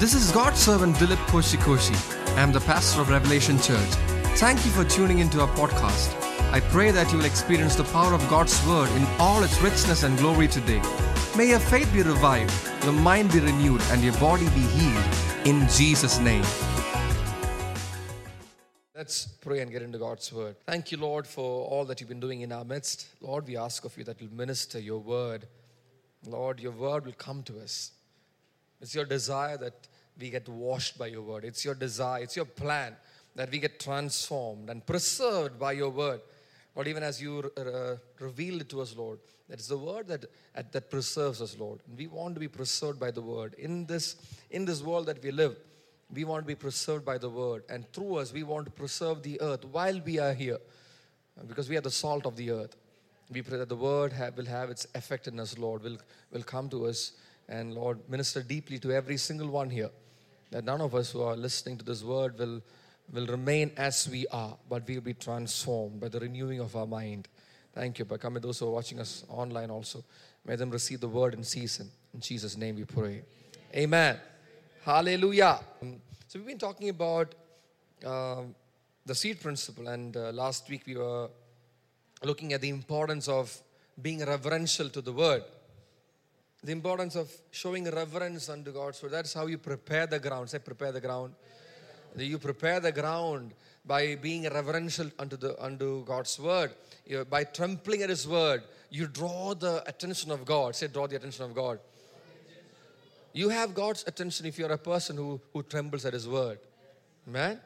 This is God's servant Dilip Koshikoshi. I am the pastor of Revelation Church. Thank you for tuning into our podcast. I pray that you will experience the power of God's word in all its richness and glory today. May your faith be revived, your mind be renewed, and your body be healed in Jesus' name. Let's pray and get into God's word. Thank you, Lord, for all that you've been doing in our midst. Lord, we ask of you that you'll minister your word. Lord, your word will come to us. It's your desire that we get washed by your word. It's your desire, it's your plan that we get transformed and preserved by your word. But even as you uh, revealed it to us, Lord, that is the word that, that, that preserves us, Lord. And we want to be preserved by the word. In this, in this world that we live, we want to be preserved by the word. And through us, we want to preserve the earth while we are here. Because we are the salt of the earth. We pray that the word have, will have its effect in us, Lord, will, will come to us and Lord, minister deeply to every single one here. That none of us who are listening to this word will, will remain as we are, but we'll be transformed by the renewing of our mind. Thank you. But come with those who are watching us online also. May them receive the word in season. In Jesus' name we pray. Amen. Hallelujah. So we've been talking about uh, the seed principle, and uh, last week we were looking at the importance of being reverential to the word the importance of showing reverence unto God's word. That's how you prepare the ground. Say, prepare the ground. You prepare the ground by being reverential unto the unto God's word. You, by trampling at His word, you draw the attention of God. Say, draw the attention of God. You have God's attention if you're a person who, who trembles at His word. Man,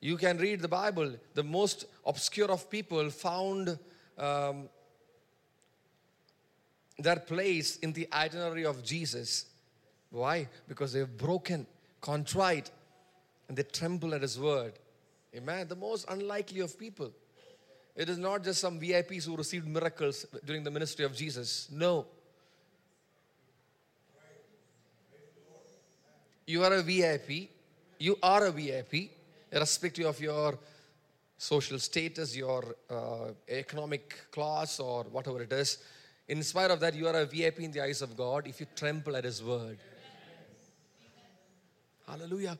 you can read the Bible. The most obscure of people found um, their place in the itinerary of Jesus. Why? Because they're broken, contrite, and they tremble at His word. Amen. The most unlikely of people. It is not just some VIPs who received miracles during the ministry of Jesus. No. You are a VIP. You are a VIP, irrespective of your social status, your uh, economic class, or whatever it is. In spite of that, you are a VIP in the eyes of God if you tremble at His word. Hallelujah.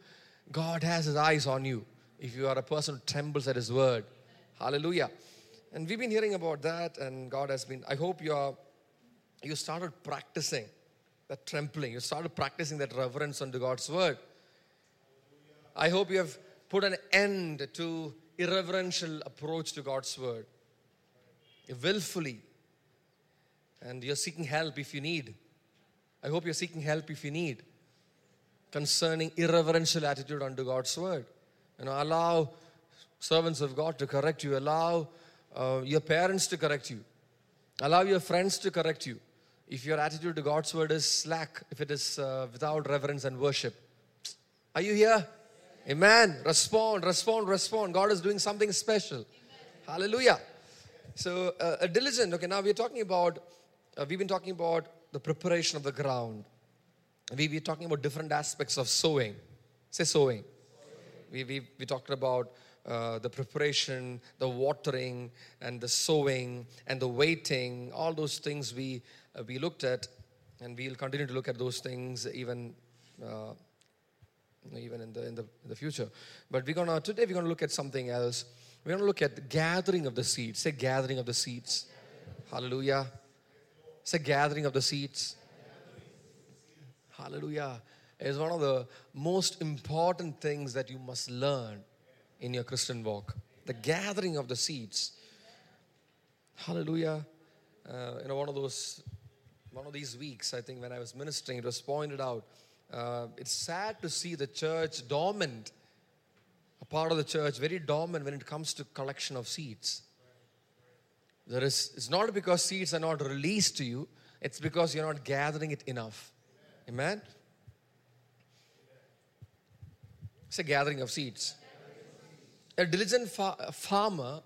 God has His eyes on you if you are a person who trembles at His word. Hallelujah. And we've been hearing about that, and God has been. I hope you are. You started practicing that trembling. You started practicing that reverence unto God's word. I hope you have put an end to irreverential approach to God's word. Willfully and you're seeking help if you need. I hope you're seeking help if you need concerning irreverential attitude unto God's word. You know, allow servants of God to correct you, allow uh, your parents to correct you, allow your friends to correct you. If your attitude to God's word is slack, if it is uh, without reverence and worship, are you here? Amen. Respond, respond, respond. God is doing something special. Amen. Hallelujah. So, uh, a diligent, okay, now we're talking about uh, we've been talking about the preparation of the ground. We, we're talking about different aspects of sowing. Say sowing. We, we, we talked about uh, the preparation, the watering, and the sowing, and the waiting, all those things we, uh, we looked at, and we'll continue to look at those things even. Uh, even in the, in the in the future, but we're gonna today we're gonna look at something else. We're gonna look at the gathering of the seeds. Say gathering of the seeds. Hallelujah. It's a gathering of the seeds. Hallelujah. It's one of the most important things that you must learn in your Christian walk. The gathering of the seeds. Hallelujah. Uh, you know, one of those, one of these weeks, I think when I was ministering, it was pointed out. Uh, it's sad to see the church dormant, a part of the church very dormant when it comes to collection of seeds. There is, it's not because seeds are not released to you, it's because you're not gathering it enough. Amen? It's a gathering of seeds. A diligent fa- farmer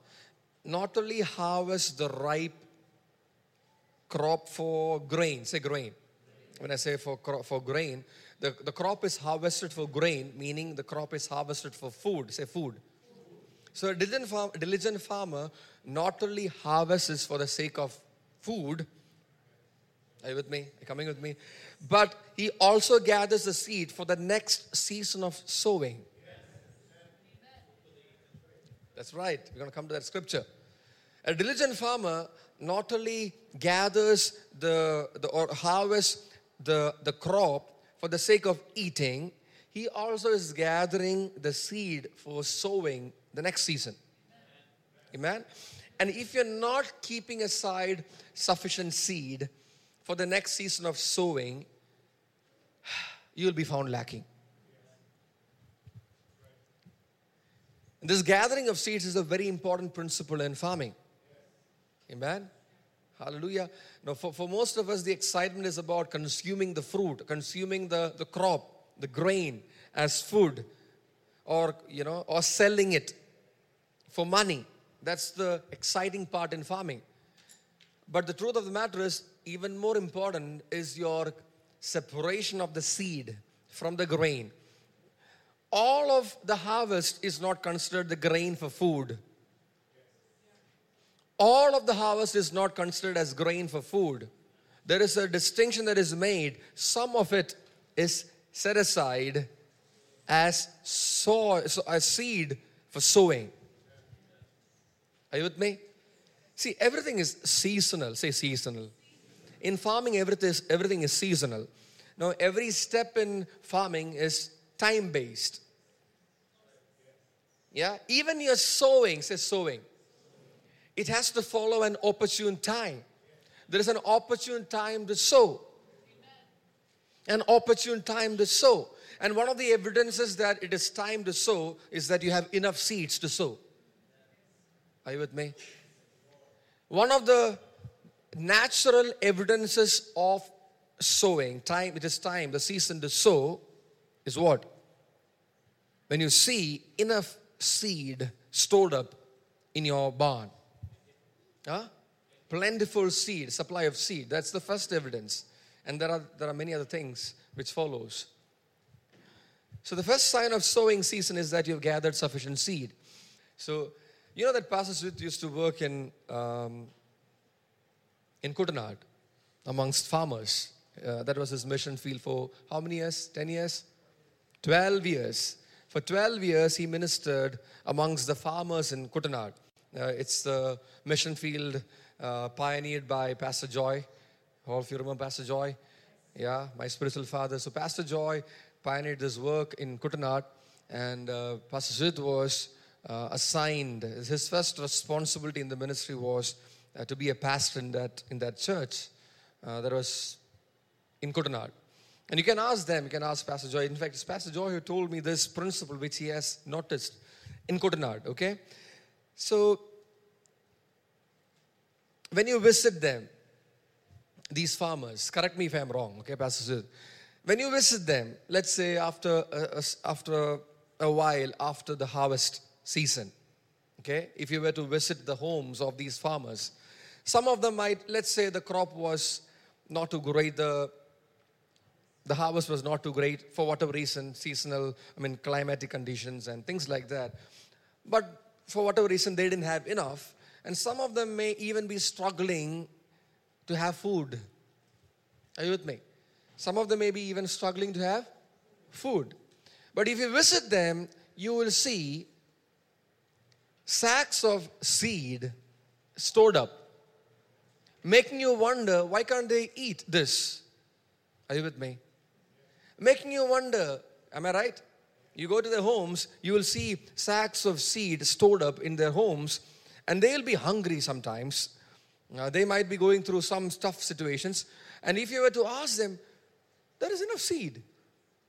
not only harvests the ripe crop for grain, say grain. When I say for, for grain, the, the crop is harvested for grain, meaning the crop is harvested for food, say food. So a diligent, farm, diligent farmer not only harvests for the sake of food, Are you with me? Are you coming with me? But he also gathers the seed for the next season of sowing. That's right. We're going to come to that scripture. A diligent farmer not only gathers the, the or harvests the, the crop for the sake of eating, he also is gathering the seed for sowing the next season. Amen. And if you're not keeping aside sufficient seed for the next season of sowing, you'll be found lacking. This gathering of seeds is a very important principle in farming. Amen. Hallelujah. Now, for, for most of us, the excitement is about consuming the fruit, consuming the, the crop, the grain as food, or you know, or selling it for money. That's the exciting part in farming. But the truth of the matter is, even more important is your separation of the seed from the grain all of the harvest is not considered the grain for food. All of the harvest is not considered as grain for food. There is a distinction that is made. Some of it is set aside as sow, as seed for sowing. Are you with me? See, everything is seasonal. Say seasonal. In farming, everything is, everything is seasonal. Now, every step in farming is time based. Yeah, even your sowing, says sowing, it has to follow an opportune time. There is an opportune time to sow. An opportune time to sow. And one of the evidences that it is time to sow is that you have enough seeds to sow. Are you with me? One of the natural evidences of sowing, time, it is time, the season to sow, is what? When you see enough seed stored up in your barn. Huh? Plentiful seed, supply of seed. That's the first evidence. And there are, there are many other things which follows. So the first sign of sowing season is that you've gathered sufficient seed. So you know that Pastor Smith used to work in um, in Kuttanad amongst farmers. Uh, that was his mission field for how many years? 10 years? 12 years. For 12 years, he ministered amongst the farmers in Kuttanad. Uh, it's the mission field uh, pioneered by Pastor Joy. All of you remember Pastor Joy? Yeah, my spiritual father. So, Pastor Joy pioneered this work in Kuttanad, and uh, Pastor Sid was uh, assigned. His first responsibility in the ministry was uh, to be a pastor in that, in that church uh, that was in Kuttanad. And you can ask them, you can ask Pastor Joy. In fact, it's Pastor Joy who told me this principle which he has noticed in Kuttanad, okay? So, when you visit them, these farmers, correct me if I'm wrong, okay, Pastor Sid. When you visit them, let's say after after a while, after the harvest season, okay, if you were to visit the homes of these farmers, some of them might, let's say the crop was not too great, the the harvest was not too great for whatever reason, seasonal, I mean, climatic conditions and things like that. But for whatever reason, they didn't have enough. And some of them may even be struggling to have food. Are you with me? Some of them may be even struggling to have food. But if you visit them, you will see sacks of seed stored up, making you wonder why can't they eat this? Are you with me? making you wonder, am I right? You go to their homes, you will see sacks of seed stored up in their homes, and they'll be hungry sometimes. Uh, they might be going through some tough situations. And if you were to ask them, there is enough seed,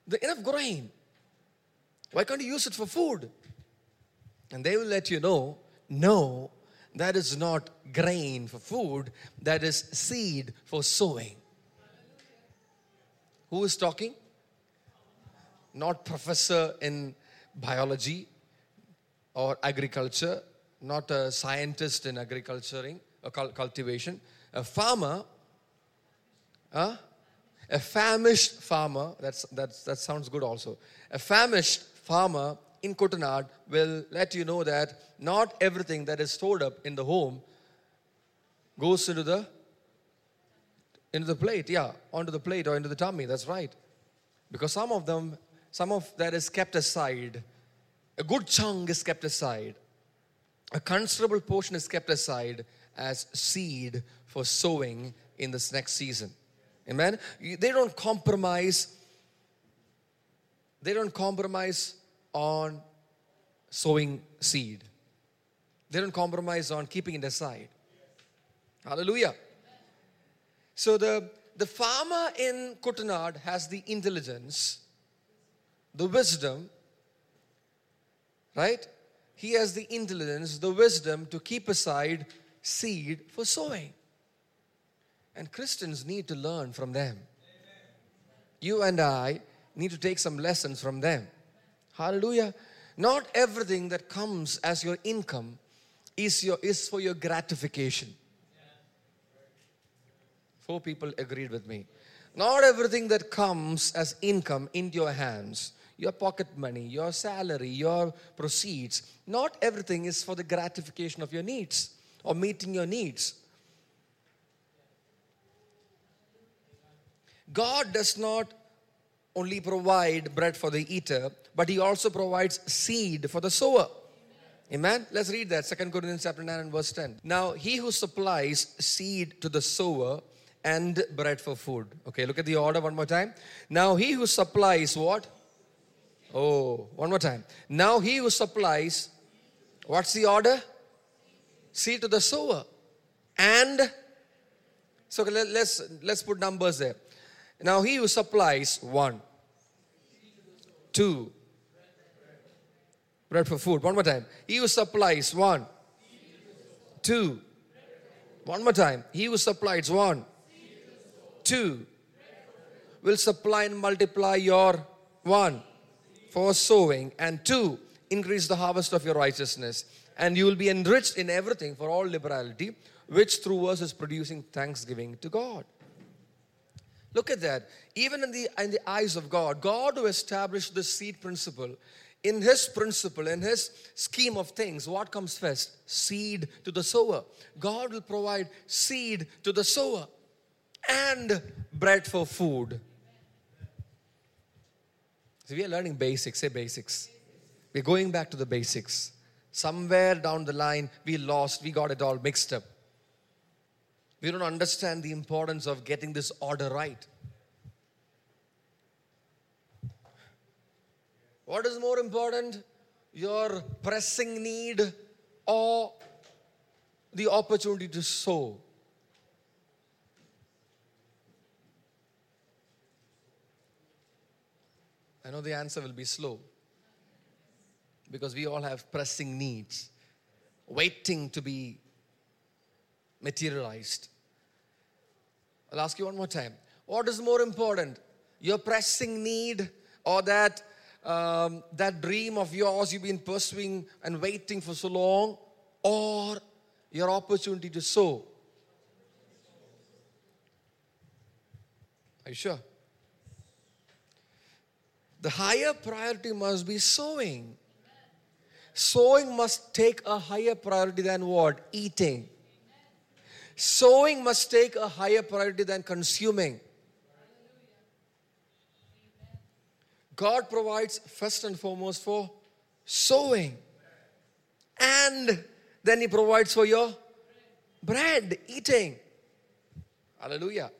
the enough grain. Why can't you use it for food? And they will let you know, no, that is not grain for food, that is seed for sowing. Who is talking? not professor in biology or agriculture, not a scientist in agriculturing or cultivation, a farmer, huh? a famished farmer, that's, that's, that sounds good also. A famished farmer in Kuttanad will let you know that not everything that is stored up in the home goes into the Into the plate, yeah, onto the plate or into the tummy, that's right. Because some of them, some of that is kept aside. A good chunk is kept aside. A considerable portion is kept aside as seed for sowing in this next season. Amen. They don't compromise. They don't compromise on sowing seed. They don't compromise on keeping it aside. Hallelujah. So the, the farmer in Kuttanad has the intelligence, the wisdom, right? He has the intelligence, the wisdom to keep aside seed for sowing. And Christians need to learn from them. You and I need to take some lessons from them. Hallelujah. Not everything that comes as your income is, your, is for your gratification. Four people agreed with me. Not everything that comes as income into your hands, your pocket money, your salary, your proceeds, not everything is for the gratification of your needs or meeting your needs. God does not only provide bread for the eater, but He also provides seed for the sower. Amen. Let's read that. Second Corinthians chapter 9 and verse 10. Now, he who supplies seed to the sower and bread for food. Okay, look at the order one more time. Now, he who supplies what? Oh, one more time. Now, he who supplies, what's the order? Seed to the sower. And, so let, let's, let's put numbers there. Now, he who supplies, one, two, bread for food. One more time. He who supplies, one, two, one more time. He who supplies, one, two, will supply and multiply your one for sowing, and two, increase the harvest of your righteousness. And you will be enriched in everything for all liberality, which through us is producing thanksgiving to God. Look at that. Even in the, in the eyes of God, God who established the seed principle, in his principle, in his scheme of things, what comes first? Seed to the sower. God will provide seed to the sower and bread for food. So we are learning basics, say basics. We're going back to the basics. Somewhere down the line, we lost, we got it all mixed up. We don't understand the importance of getting this order right. What is more important? Your pressing need or the opportunity to sow? I know the answer will be slow because we all have pressing needs waiting to be materialized. I'll ask you one more time. What is more important? Your pressing need or that, um, that dream of yours you've been pursuing and waiting for so long, or your opportunity to sow? Are you sure? The higher priority must be sowing. Sowing must take a higher priority than what? Eating. Sowing must take a higher priority than consuming. God provides first and foremost for sowing. And then He provides for your bread, eating. Hallelujah.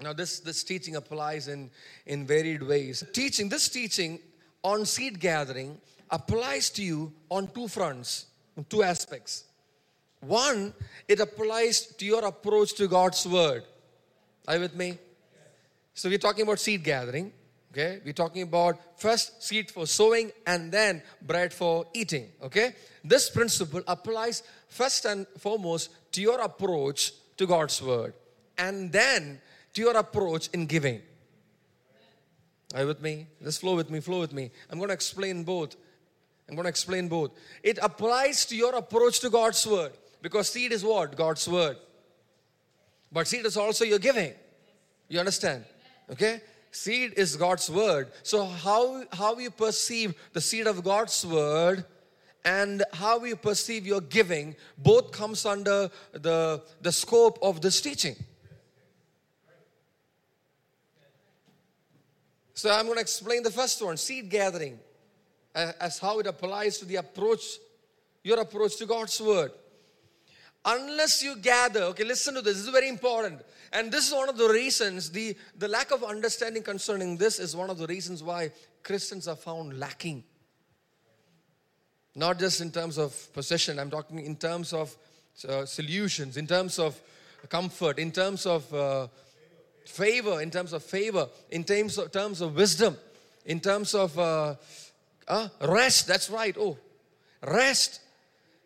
Now, this, this teaching applies in, in varied ways. Teaching, this teaching on seed gathering applies to you on two fronts, two aspects. One, it applies to your approach to God's word. Are you with me? So we're talking about seed gathering. Okay, we're talking about first seed for sowing and then bread for eating. Okay, this principle applies first and foremost to your approach to God's word and then to your approach in giving. Are you with me? Just flow with me, flow with me. I'm going to explain both. I'm going to explain both. It applies to your approach to God's word because seed is what? God's word. But seed is also your giving. You understand? Okay? seed is God's word. So how how you perceive the seed of God's word and how you perceive your giving both comes under the the scope of this teaching. So I'm going to explain the first one, seed gathering, as how it applies to the approach, your approach to God's word. Unless you gather, okay, listen to this, this is very important. And this is one of the reasons, the, the lack of understanding concerning this is one of the reasons why Christians are found lacking. Not just in terms of possession, I'm talking in terms of uh, solutions, in terms of comfort, in terms of uh, favor, in terms of favor, in terms of, terms of wisdom, in terms of uh, uh, rest. That's right. Oh, rest.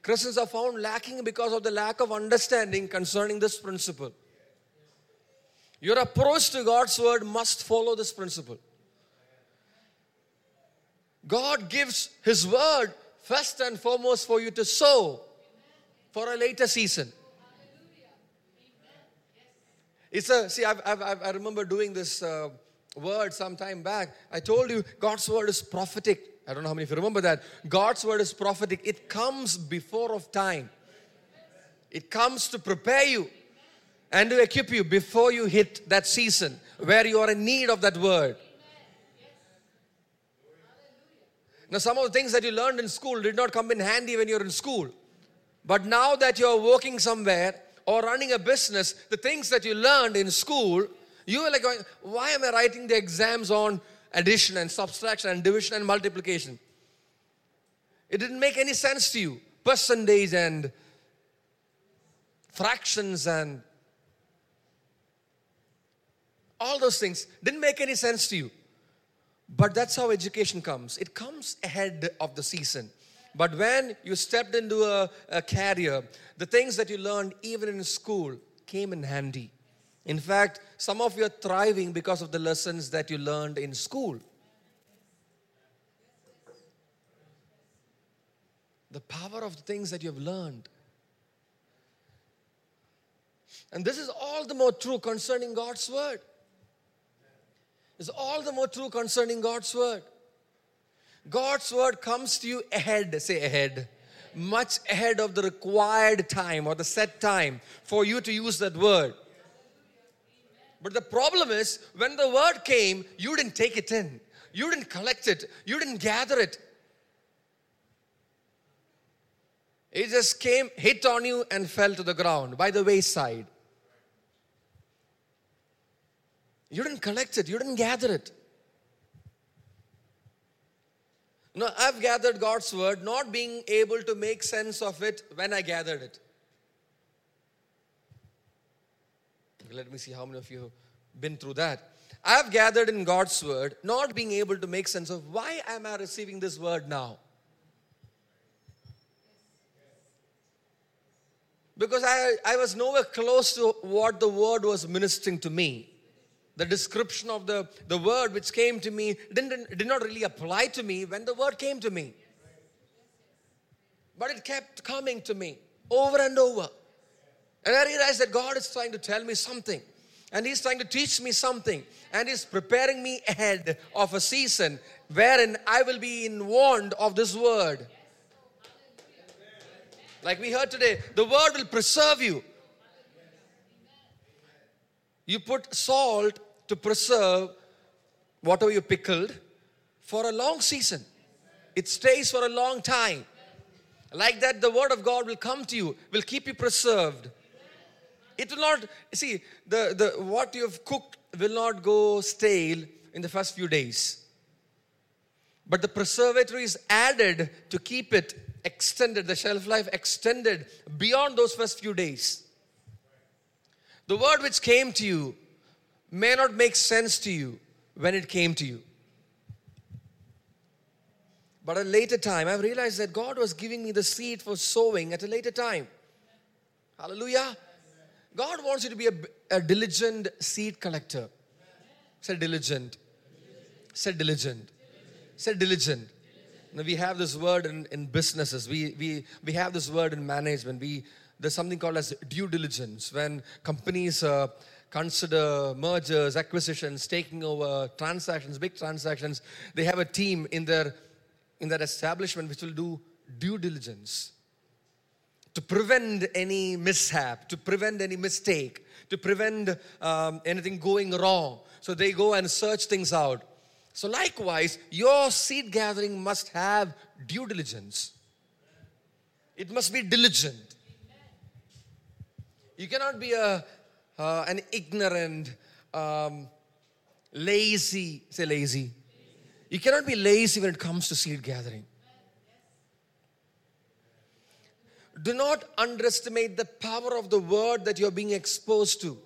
Christians are found lacking because of the lack of understanding concerning this principle. Your approach to God's word must follow this principle. God gives His word first and foremost for you to sow for a later season. It's a, see, I've, I've, i remember doing this uh, word some time back. I told you God's word is prophetic. I don't know how many of you remember that. God's word is prophetic. It comes before of time. It comes to prepare you and to equip you before you hit that season where you are in need of that word. Now, some of the things that you learned in school did not come in handy when you're in school. But now that you're working somewhere, or running a business, the things that you learned in school, you are like going, why am I writing the exams on addition and subtraction and division and multiplication? It didn't make any sense to you. Percentage and fractions and all those things didn't make any sense to you. But that's how education comes. It comes ahead of the season. But when you stepped into a, a career, the things that you learned even in school came in handy. In fact, some of you are thriving because of the lessons that you learned in school. The power of the things that you have learned. And this is all the more true concerning God's word. It's all the more true concerning God's word. God's word comes to you ahead, say ahead, much ahead of the required time or the set time for you to use that word. But the problem is, when the word came, you didn't take it in, you didn't collect it, you didn't gather it. It just came, hit on you, and fell to the ground by the wayside. You didn't collect it, you didn't gather it. No, I've gathered God's word, not being able to make sense of it when I gathered it. Let me see how many of you have been through that. I've gathered in God's word, not being able to make sense of why am I receiving this word now? Because I, I was nowhere close to what the word was ministering to me the description of the, the word which came to me didn't, did not really apply to me when the word came to me. But it kept coming to me over and over. And I realized that God is trying to tell me something. And He's trying to teach me something. And He's preparing me ahead of a season wherein I will be warned of this word. Like we heard today, the word will preserve you. You put salt to preserve whatever you pickled for a long season. It stays for a long time. Like that, the word of God will come to you, will keep you preserved. It will not, see, the, the what you have cooked will not go stale in the first few days. But the preservator is added to keep it extended, the shelf life extended beyond those first few days. The word which came to you may not make sense to you when it came to you. But at a later time, I've realized that God was giving me the seed for sowing at a later time. Hallelujah. God wants you to be a, a diligent seed collector. Say diligent. Say diligent. Say diligent. Now we have this word in, in businesses. We, we, we have this word in management. We, there's something called as due diligence when companies uh, consider mergers acquisitions taking over transactions big transactions they have a team in their in their establishment which will do due diligence to prevent any mishap to prevent any mistake to prevent um, anything going wrong so they go and search things out So, likewise, your seed gathering must have due diligence. It must be diligent. You cannot be a, uh, an ignorant, um, lazy, say lazy. You cannot be lazy when it comes to seed gathering. Do not underestimate the power of the word that you're being exposed to.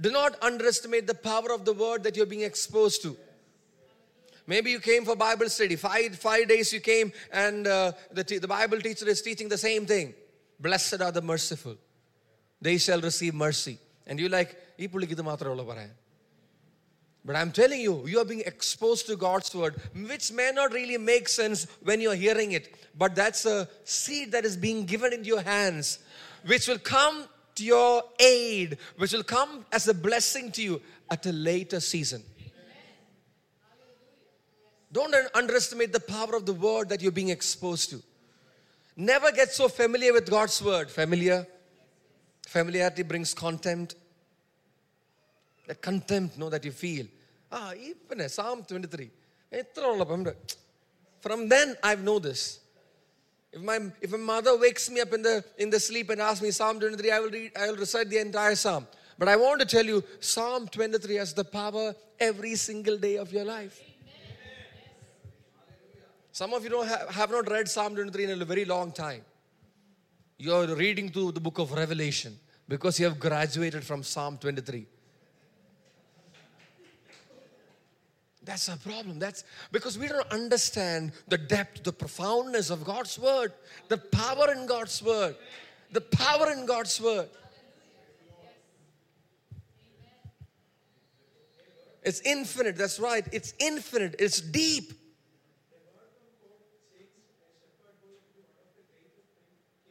Do not underestimate the power of the word that you're being exposed to. Maybe you came for Bible study. Five, five days you came, and uh, the, the Bible teacher is teaching the same thing. Blessed are the merciful, they shall receive mercy. And you're like, ഈ പുള്ളിക്ക് ഇത് മാത്രമേ ഉള്ളൂ പറയാൻ but I'm telling you, you are being exposed to God's word, which may not really make sense when you're hearing it. But that's a seed that is being given into your hands, which will come to your aid, which will come as a blessing to you at a later season. Don't underestimate the power of the word that you're being exposed to. Never get so familiar with God's word. Familiar. Familiarity brings contempt. That contempt, know that you feel. Ah, even Psalm 23. From then I've know this. If my if my mother wakes me up in the in the sleep and asks me Psalm 23, I will read, I will recite the entire Psalm. But I want to tell you, Psalm 23 has the power every single day of your life. Some of you don't have, have not read Psalm 23 in a very long time. You're reading through the book of Revelation because you have graduated from Psalm 23. That's a problem. That's because we don't understand the depth, the profoundness of God's word, the power in God's word, the power in God's word. It's infinite, that's right. It's infinite, it's deep.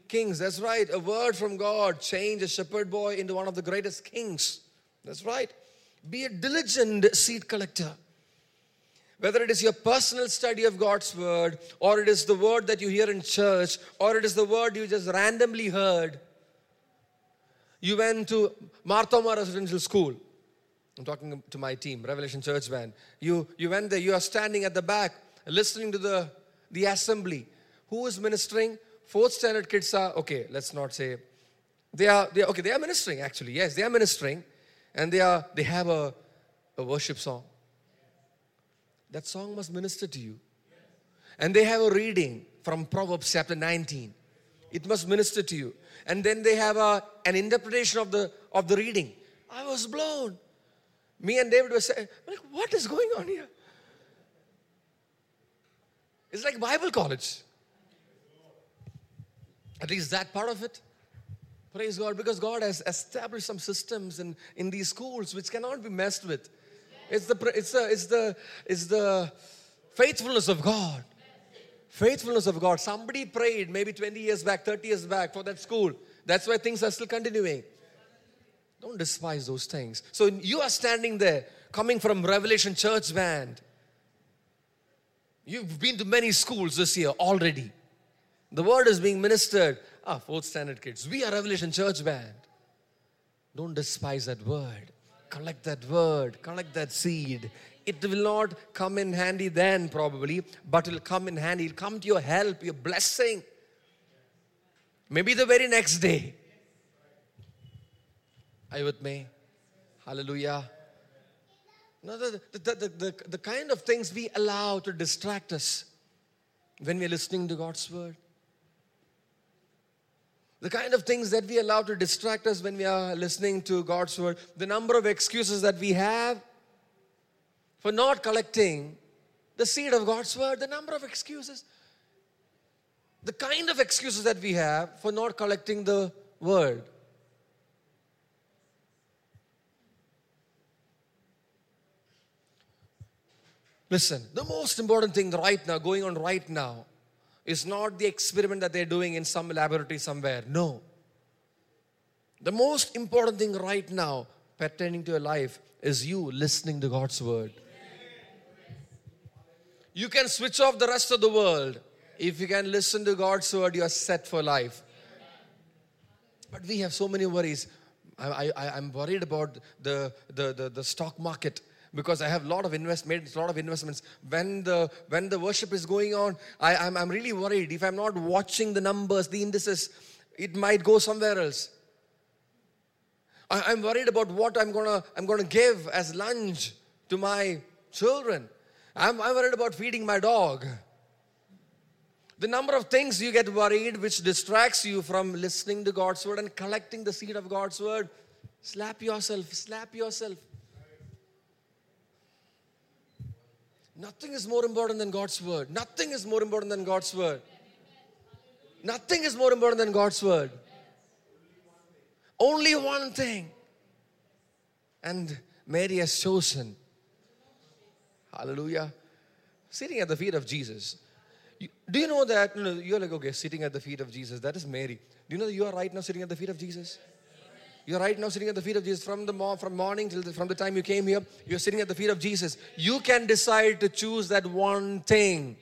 Kings, that's right. A word from God changed a shepherd boy into one of the greatest kings. That's right. Be a diligent seed collector whether it is your personal study of God's word, or it is the word that you hear in church, or it is the word you just randomly heard. You went to Marthoma Residential School. I'm talking to my team, Revelation Church Band. You, you went there, you are standing at the back, listening to the, the assembly. Who is ministering? Fourth standard kids are, okay, let's not say, they are, they are okay, they are ministering actually, yes, they are ministering. And they are, they have a, a worship song that song must minister to you. And they have a reading from Proverbs chapter 19. It must minister to you. And then they have a, an interpretation of the, of the reading. I was blown. Me and David were saying, like, what is going on here? It's like Bible college. At least that part of it. Praise God, because God has established some systems in, in these schools which cannot be messed with. It's the, it's the, it's the, it's the faithfulness of God. Faithfulness of God. Somebody prayed maybe 20 years back, 30 years back for that school. That's why things are still continuing. Don't despise those things. So you are standing there, coming from Revelation Church Band. You've been to many schools this year already. The word is being ministered. Ah, fourth standard kids. We are Revelation Church Band. Don't despise that word collect that word, collect that seed. It will not come in handy then, probably, but it'll come in handy. It'll come to your help, your blessing. Maybe the very next day. Are you with me? Hallelujah. The, the, the, the, the kind of things we allow to distract us when we're listening to God's word the kind of things that we allow to distract us when we are listening to God's word, the number of excuses that we have for not collecting the seed of God's word, the number of excuses, the kind of excuses that we have for not collecting the word. Listen, the most important thing right now, going on right now, is not the experiment that they're doing in some laboratory somewhere. No. The most important thing right now pertaining to your life is you listening to God's word. You can switch off the rest of the world. If you can listen to God's word, you are set for life. But we have so many worries. I, I'm worried about the, the, the, the stock market because I have a lot of invest made a lot of investments. When the when the worship is going on, I, I'm, I'm really worried. If I'm not watching the numbers, the indices, it might go somewhere else. I, I'm worried about what I'm gonna I'm gonna give as lunch to my children. I'm, I'm worried about feeding my dog. The number of things you get worried which distracts you from listening to God's word and collecting the seed of God's word. Slap yourself, slap yourself. Nothing is more important than God's word. Nothing is more important than God's word. Nothing is more important than God's word. Only one thing. And Mary has chosen. Hallelujah. Sitting at the feet of Jesus. Do you know that? No, you're like, okay, sitting at the feet of Jesus. That is Mary. Do you know that you are right now sitting at the feet of Jesus? You're right now sitting at the feet of Jesus from the from morning till the, from the time you came here. You're sitting at the feet of Jesus. You can decide to choose that one thing.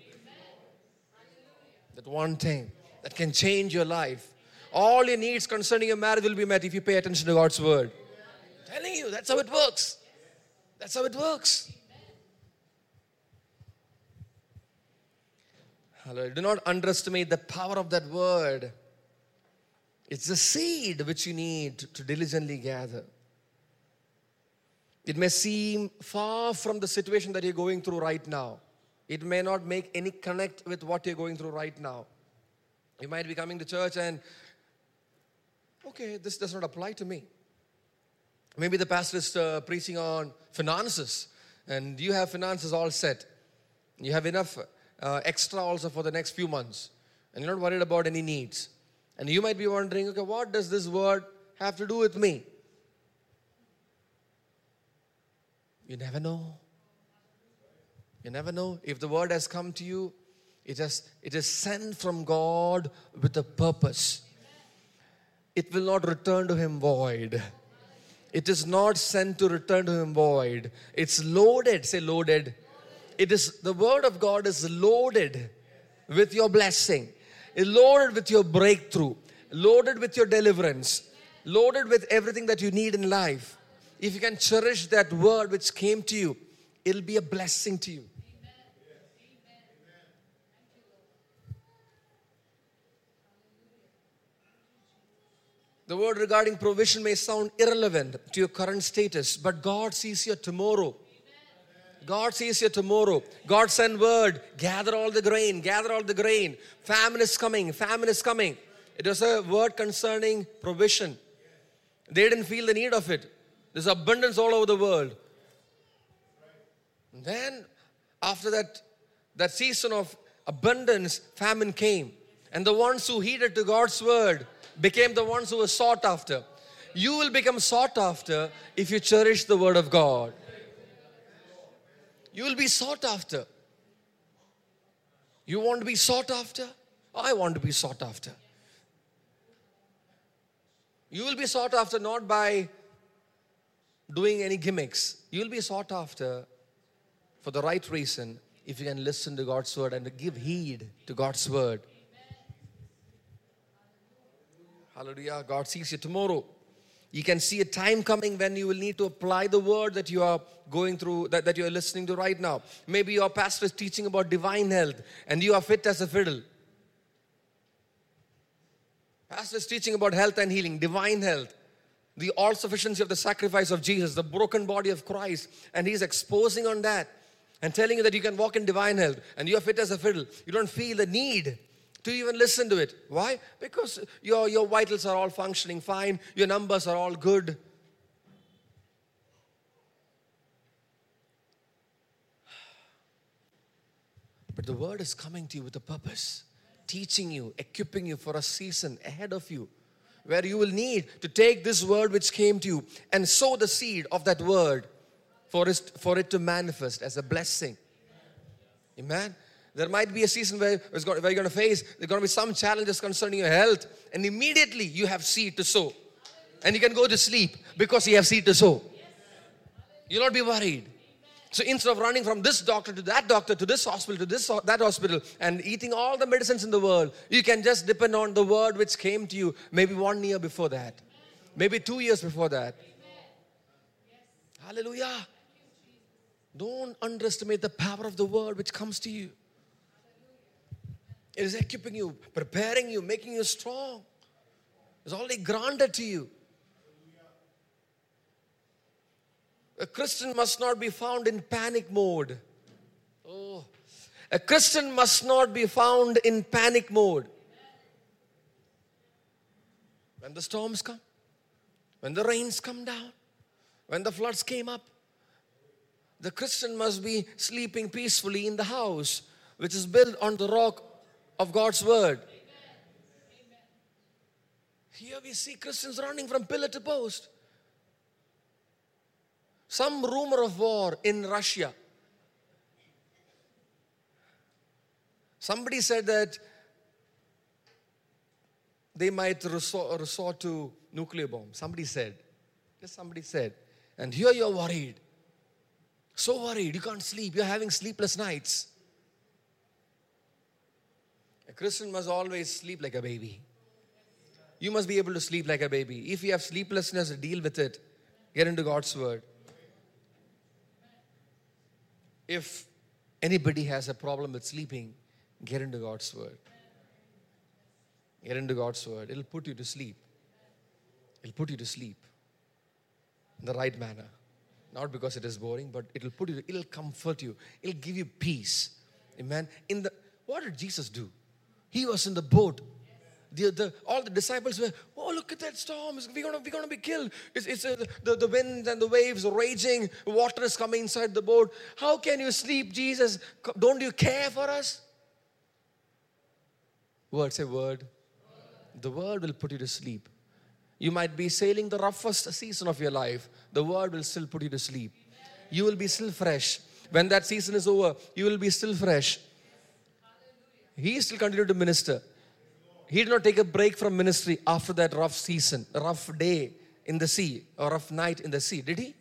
That one thing that can change your life. All your needs concerning your marriage will be met if you pay attention to God's word. telling you, that's how it works. That's how it works. Hallelujah. Do not underestimate the power of that word. It's the seed which you need to diligently gather. It may seem far from the situation that you're going through right now. It may not make any connect with what you're going through right now. You might be coming to church and, okay, this does not apply to me. Maybe the pastor is uh, preaching on finances and you have finances all set. You have enough uh, extra also for the next few months and you're not worried about any needs. And you might be wondering, okay, what does this word have to do with me? You never know. You never know. If the word has come to you, it, has, it is sent from God with a purpose. It will not return to him void. It is not sent to return to him void. It's loaded. Say loaded. It is the word of God is loaded with your blessing, Loaded with your breakthrough, loaded with your deliverance, loaded with everything that you need in life. If you can cherish that word which came to you, it'll be a blessing to you. The word regarding provision may sound irrelevant to your current status, but God sees your tomorrow. God sees you tomorrow. God sent word, gather all the grain, gather all the grain. Famine is coming, famine is coming. It was a word concerning provision. They didn't feel the need of it. There's abundance all over the world. And then, after that, that season of abundance, famine came. And the ones who heeded to God's word became the ones who were sought after. You will become sought after if you cherish the word of God. You will be sought after. You want to be sought after? I want to be sought after. You will be sought after not by doing any gimmicks. You will be sought after for the right reason if you can listen to God's word and give heed to God's word. Hallelujah. God sees you tomorrow. You can see a time coming when you will need to apply the word that you are going through, that, that you are listening to right now. Maybe your pastor is teaching about divine health and you are fit as a fiddle. Pastor is teaching about health and healing, divine health, the all sufficiency of the sacrifice of Jesus, the broken body of Christ, and he's exposing on that and telling you that you can walk in divine health and you are fit as a fiddle. You don't feel the need to even listen to it. Why? Because your, your vitals are all functioning fine, your numbers are all good. But the word is coming to you with a purpose, teaching you, equipping you for a season ahead of you where you will need to take this word which came to you and sow the seed of that word for it, for it to manifest as a blessing. Amen. There might be a season where, where you're going to face, there's going to be some challenges concerning your health, and immediately you have seed to sow. And you can go to sleep because you have seed to sow. You'll not be worried. So instead of running from this doctor to that doctor to this hospital to this that hospital and eating all the medicines in the world, you can just depend on the word which came to you maybe one year before that. Maybe two years before that. Hallelujah. Don't underestimate the power of the word which comes to you. It is equipping you, preparing you, making you strong. It's already granted to you. A Christian must not be found in panic mode. Oh, a Christian must not be found in panic mode. When the storms come, when the rains come down, when the floods came up, the Christian must be sleeping peacefully in the house which is built on the rock of God's word. Here we see Christians running from pillar to post. Some rumor of war in Russia. Somebody said that they might resort, resort to nuclear bomb. Somebody said. Just somebody said. And here you're worried. So worried. You can't sleep. You're having sleepless nights. Christian must always sleep like a baby. You must be able to sleep like a baby. If you have sleeplessness, deal with it. Get into God's word. If anybody has a problem with sleeping, get into God's word. Get into God's word. It'll put you to sleep. It'll put you to sleep in the right manner. Not because it is boring, but it'll put you, it'll comfort you, it'll give you peace. Amen. In the what did Jesus do? He was in the boat. The, the, all the disciples were, oh, look at that storm. We're going we're gonna be killed. It's, it's uh, the, the wind and the waves are raging. Water is coming inside the boat. How can you sleep, Jesus? Don't you care for us? Word, say word. The word will put you to sleep. You might be sailing the roughest season of your life. The word will still put you to sleep. You will be still fresh. When that season is over, you will be still fresh. He still continued to minister. He did not take a break from ministry after that rough season, rough day in the sea, or rough night in the sea. Did he?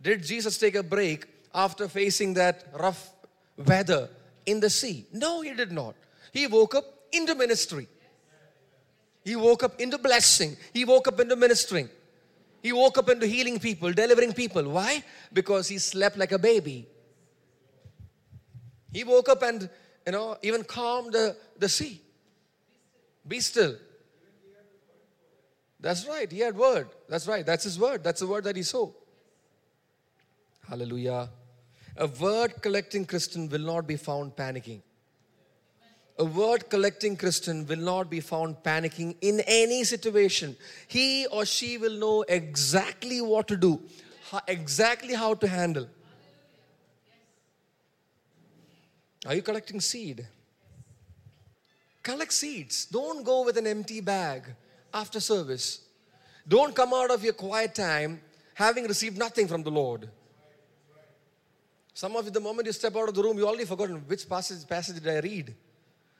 Did Jesus take a break after facing that rough weather in the sea? No, he did not. He woke up into ministry. He woke up into blessing. He woke up into ministering. He woke up into healing people, delivering people. Why? Because he slept like a baby. He woke up and, you know, even calmed the, the sea. Be still. That's right. He had word. That's right. That's his word. That's the word that he saw. Hallelujah. A word collecting Christian will not be found panicking. A word collecting Christian will not be found panicking in any situation. He or she will know exactly what to do, exactly how to handle. Are you collecting seed? Collect seeds. Don't go with an empty bag after service. Don't come out of your quiet time having received nothing from the Lord. Some of you, the moment you step out of the room, you already forgotten which passage, passage did I read.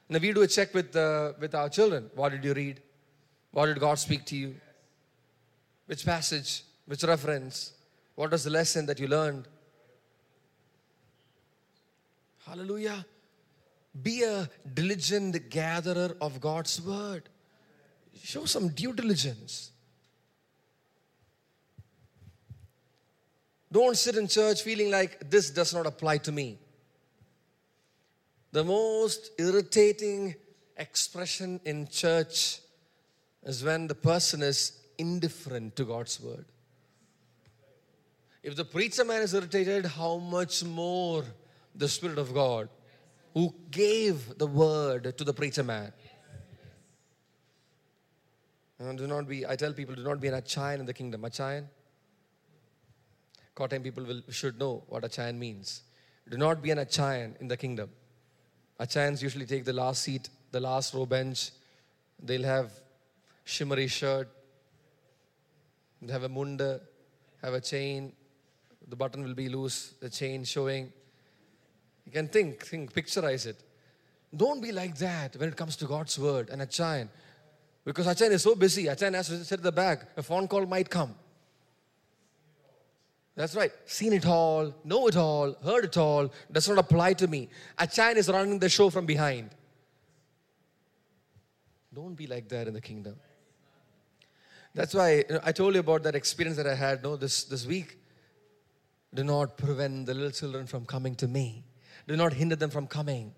Now we do a check with, uh, with our children. What did you read? What did God speak to you? Which passage? Which reference? What was the lesson that you learned? Hallelujah. Be a diligent gatherer of God's word. Show some due diligence. Don't sit in church feeling like this does not apply to me. The most irritating expression in church is when the person is indifferent to God's word. If the preacher man is irritated, how much more the Spirit of God who gave the word to the preacher man. And do not be, I tell people, do not be an Achayan in the kingdom. Achayan? Kottayam people will, should know what Achayan means. Do not be an Achayan in the kingdom. Achayans usually take the last seat, the last row bench. They'll have shimmery shirt, they have a munda, have a chain. The button will be loose, the chain showing. You can think, think, picturize it. Don't be like that when it comes to God's word and Achayan. Because Achayan is so busy, Achayan has to sit at the back. A phone call might come. That's right. Seen it all, know it all, heard it all, does not apply to me. Achayan is running the show from behind. Don't be like that in the kingdom. That's why you know, I told you about that experience that I had no, this, this week. Do not prevent the little children from coming to me. Do not hinder them from coming.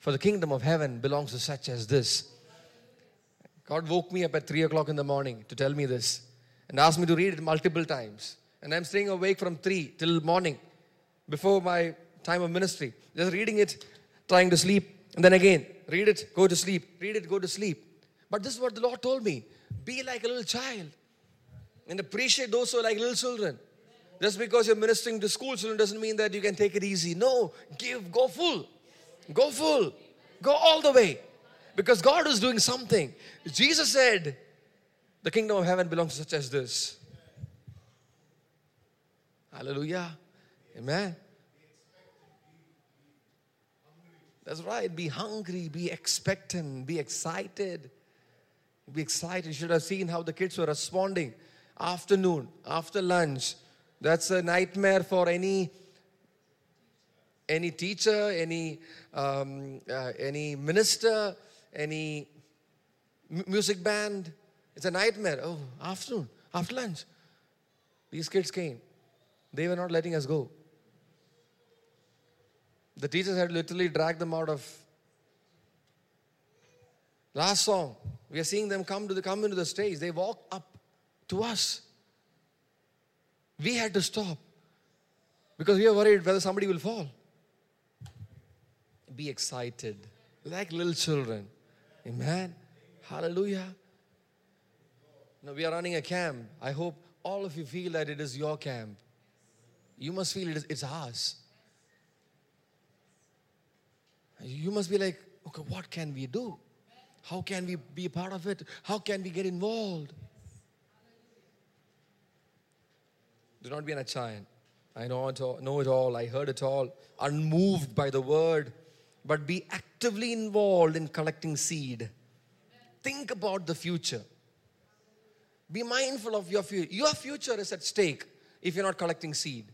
For the kingdom of heaven belongs to such as this. God woke me up at 3 o'clock in the morning to tell me this and asked me to read it multiple times. And I'm staying awake from 3 till morning before my time of ministry. Just reading it, trying to sleep, and then again, read it, go to sleep, read it, go to sleep. But this is what the Lord told me be like a little child and appreciate those who are like little children. Just because you're ministering to school children doesn't mean that you can take it easy. No, give, go full. Go full. Go all the way. Because God is doing something. Jesus said, The kingdom of heaven belongs to such as this. Hallelujah. Amen. That's right. Be hungry, be expectant, be excited. Be excited. You should have seen how the kids were responding. Afternoon, after lunch. That's a nightmare for any any teacher, any um, uh, any minister, any m- music band. It's a nightmare. Oh, afternoon, after lunch. These kids came. They were not letting us go. The teachers had literally dragged them out of. Last song, we are seeing them come to the come into the stage. They walk up to us. We had to stop because we are worried whether somebody will fall. Be excited like little children. Amen. Hallelujah. Now we are running a camp. I hope all of you feel that it is your camp. You must feel it is, it's ours. You must be like, okay, what can we do? How can we be a part of it? How can we get involved? Do not be an Achayan. I know it all, know it all. I heard it all. Unmoved by the word, but be actively involved in collecting seed. Think about the future. Be mindful of your future. Your future is at stake if you're not collecting seed.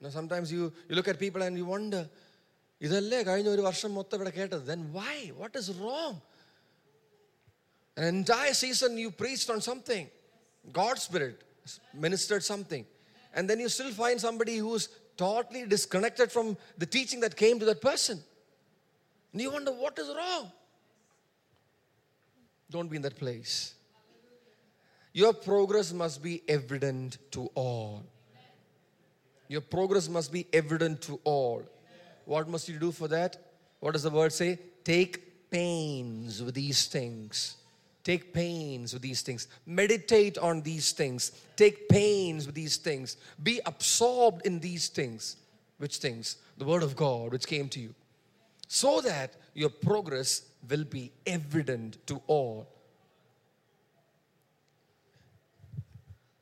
Now, sometimes you, you look at people and you wonder, then why? What is wrong? An entire season you preached on something god's spirit ministered something and then you still find somebody who's totally disconnected from the teaching that came to that person and you wonder what is wrong don't be in that place your progress must be evident to all your progress must be evident to all. What must you do for that? What does the word say? Take pains with these things. Take pains with these things. Meditate on these things. Take pains with these things. Be absorbed in these things. Which things? The Word of God, which came to you. So that your progress will be evident to all.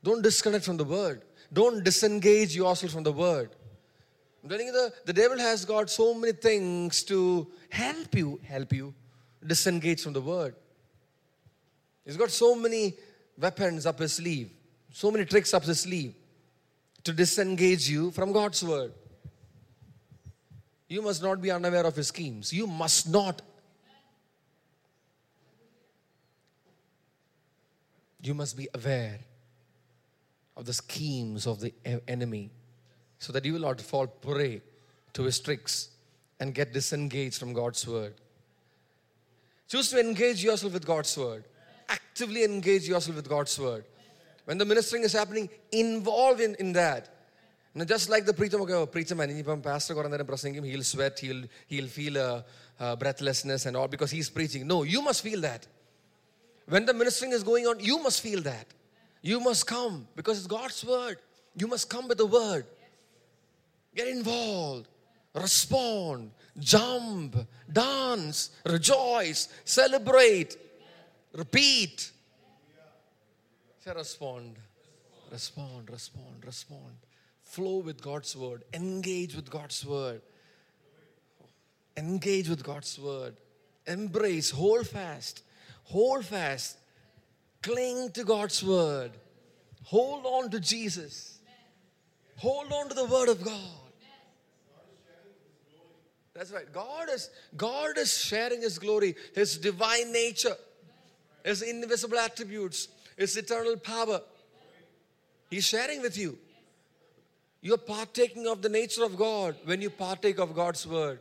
Don't disconnect from the Word. Don't disengage yourself from the Word. I'm telling you, the, the devil has got so many things to help you, help you disengage from the Word. He's got so many weapons up his sleeve, so many tricks up his sleeve to disengage you from God's Word. You must not be unaware of his schemes. You must not. You must be aware of the schemes of the enemy so that you will not fall prey to his tricks and get disengaged from God's word. Choose to engage yourself with God's word Actively engage yourself with God's word. When the ministering is happening, involve in, in that. Now, just like the preacher, okay, oh, preacher man, ഇനിയിപ്പം pastor കുറെ നേരം പ്രസംഗിക്കും he'll sweat, he'll, he'll feel a, a breathlessness and all because he's preaching. No, you must feel that. When the ministering is going on, you must feel that. You must come because it's God's word. You must come with the word. Get involved, respond, jump, dance, rejoice, celebrate, repeat. Say, respond, respond, respond, respond. Flow with God's word, engage with God's word, engage with God's word, embrace, hold fast, hold fast. Cling to God's word. Hold on to Jesus. Hold on to the word of God. That's right. God is God is sharing His glory, His divine nature, His invisible attributes, His eternal power. He's sharing with you. You're partaking of the nature of God when you partake of God's word.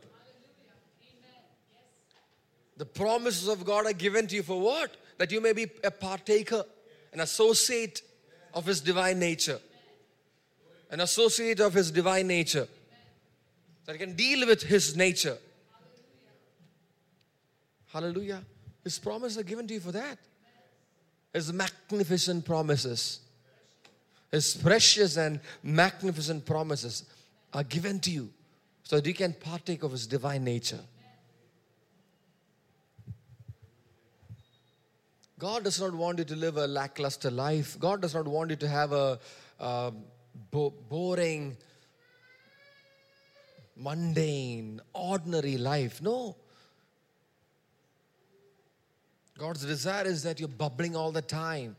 The promises of God are given to you for what? That you may be a partaker, an associate of His divine nature. An associate of His divine nature. That can deal with His nature. Hallelujah. His promises are given to you for that. His magnificent promises. His precious and magnificent promises are given to you so that you can partake of His divine nature. God does not want you to live a lackluster life. God does not want you to have a, a bo- boring, mundane, ordinary life. No. God's desire is that you're bubbling all the time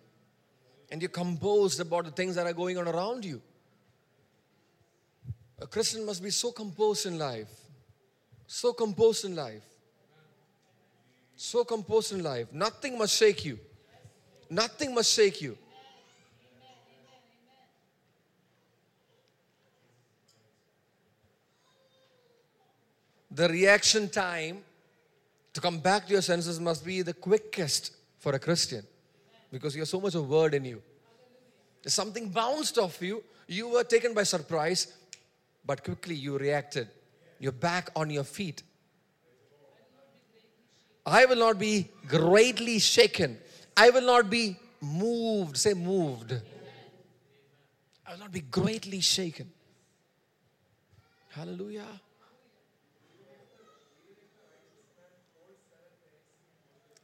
and you're composed about the things that are going on around you. A Christian must be so composed in life, so composed in life, so composed in life. Nothing must shake you. Nothing must shake you. The reaction time to come back to your senses must be the quickest for a Christian because you have so much of word in you. Something bounced off you, you were taken by surprise, but quickly you reacted. You're back on your feet. I will not be greatly shaken. I will not be moved. Say moved. I will not be greatly shaken. Hallelujah.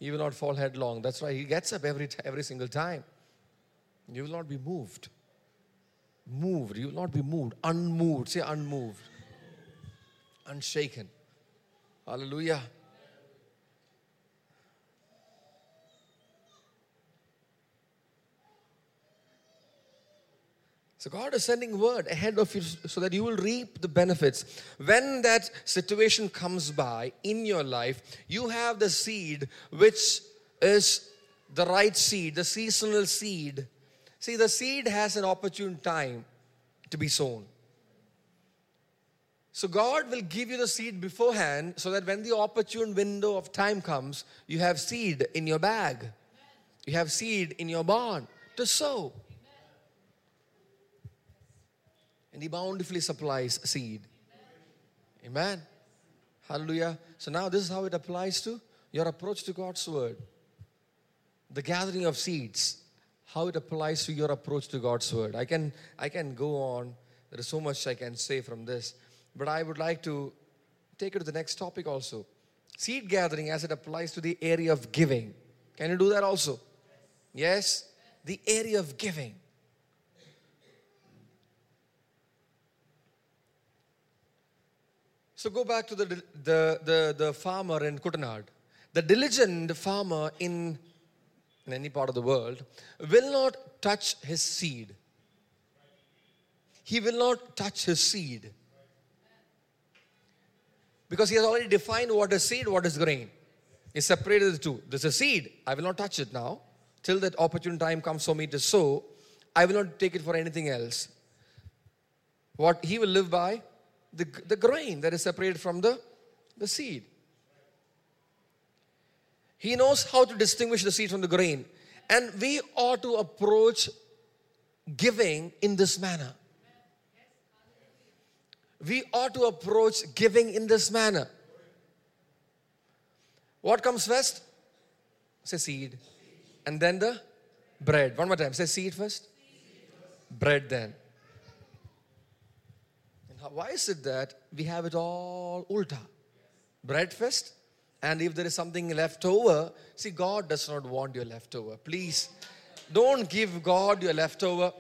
He will not fall headlong. That's why he gets up every, every single time. You will not be moved. Moved. You will not be moved. Unmoved. Say unmoved. Unshaken. Hallelujah. So God is sending word ahead of you so that you will reap the benefits. When that situation comes by in your life, you have the seed which is the right seed, the seasonal seed. See, the seed has an opportune time to be sown. So God will give you the seed beforehand so that when the opportune window of time comes, you have seed in your bag. You have seed in your barn to sow and He bountifully supplies seed. Amen. Hallelujah. So now this is how it applies to your approach to God's word. The gathering of seeds, how it applies to your approach to God's word. I can I can go on. There is so much I can say from this, but I would like to take it to the next topic also. Seed gathering as it applies to the area of giving. Can you do that also? Yes, the area of giving. So go back to the, the, the, the farmer in Kuttanad. The diligent farmer in, in any part of the world will not touch his seed. He will not touch his seed. Because he has already defined what is seed, what is grain. He separated the two. This is seed. I will not touch it now. Till that opportune time comes for me to sow, I will not take it for anything else. What he will live by the, the grain that is separated from the, the seed. He knows how to distinguish the seed from the grain. And we ought to approach giving in this manner. We ought to approach giving in this manner. What comes first? Say seed. And then the bread. One more time. Say seed first. Bread then. Why is it that we have it all ulta? Breakfast, and if there is something left over, see, God does not want your leftover. Please don't give God your leftover.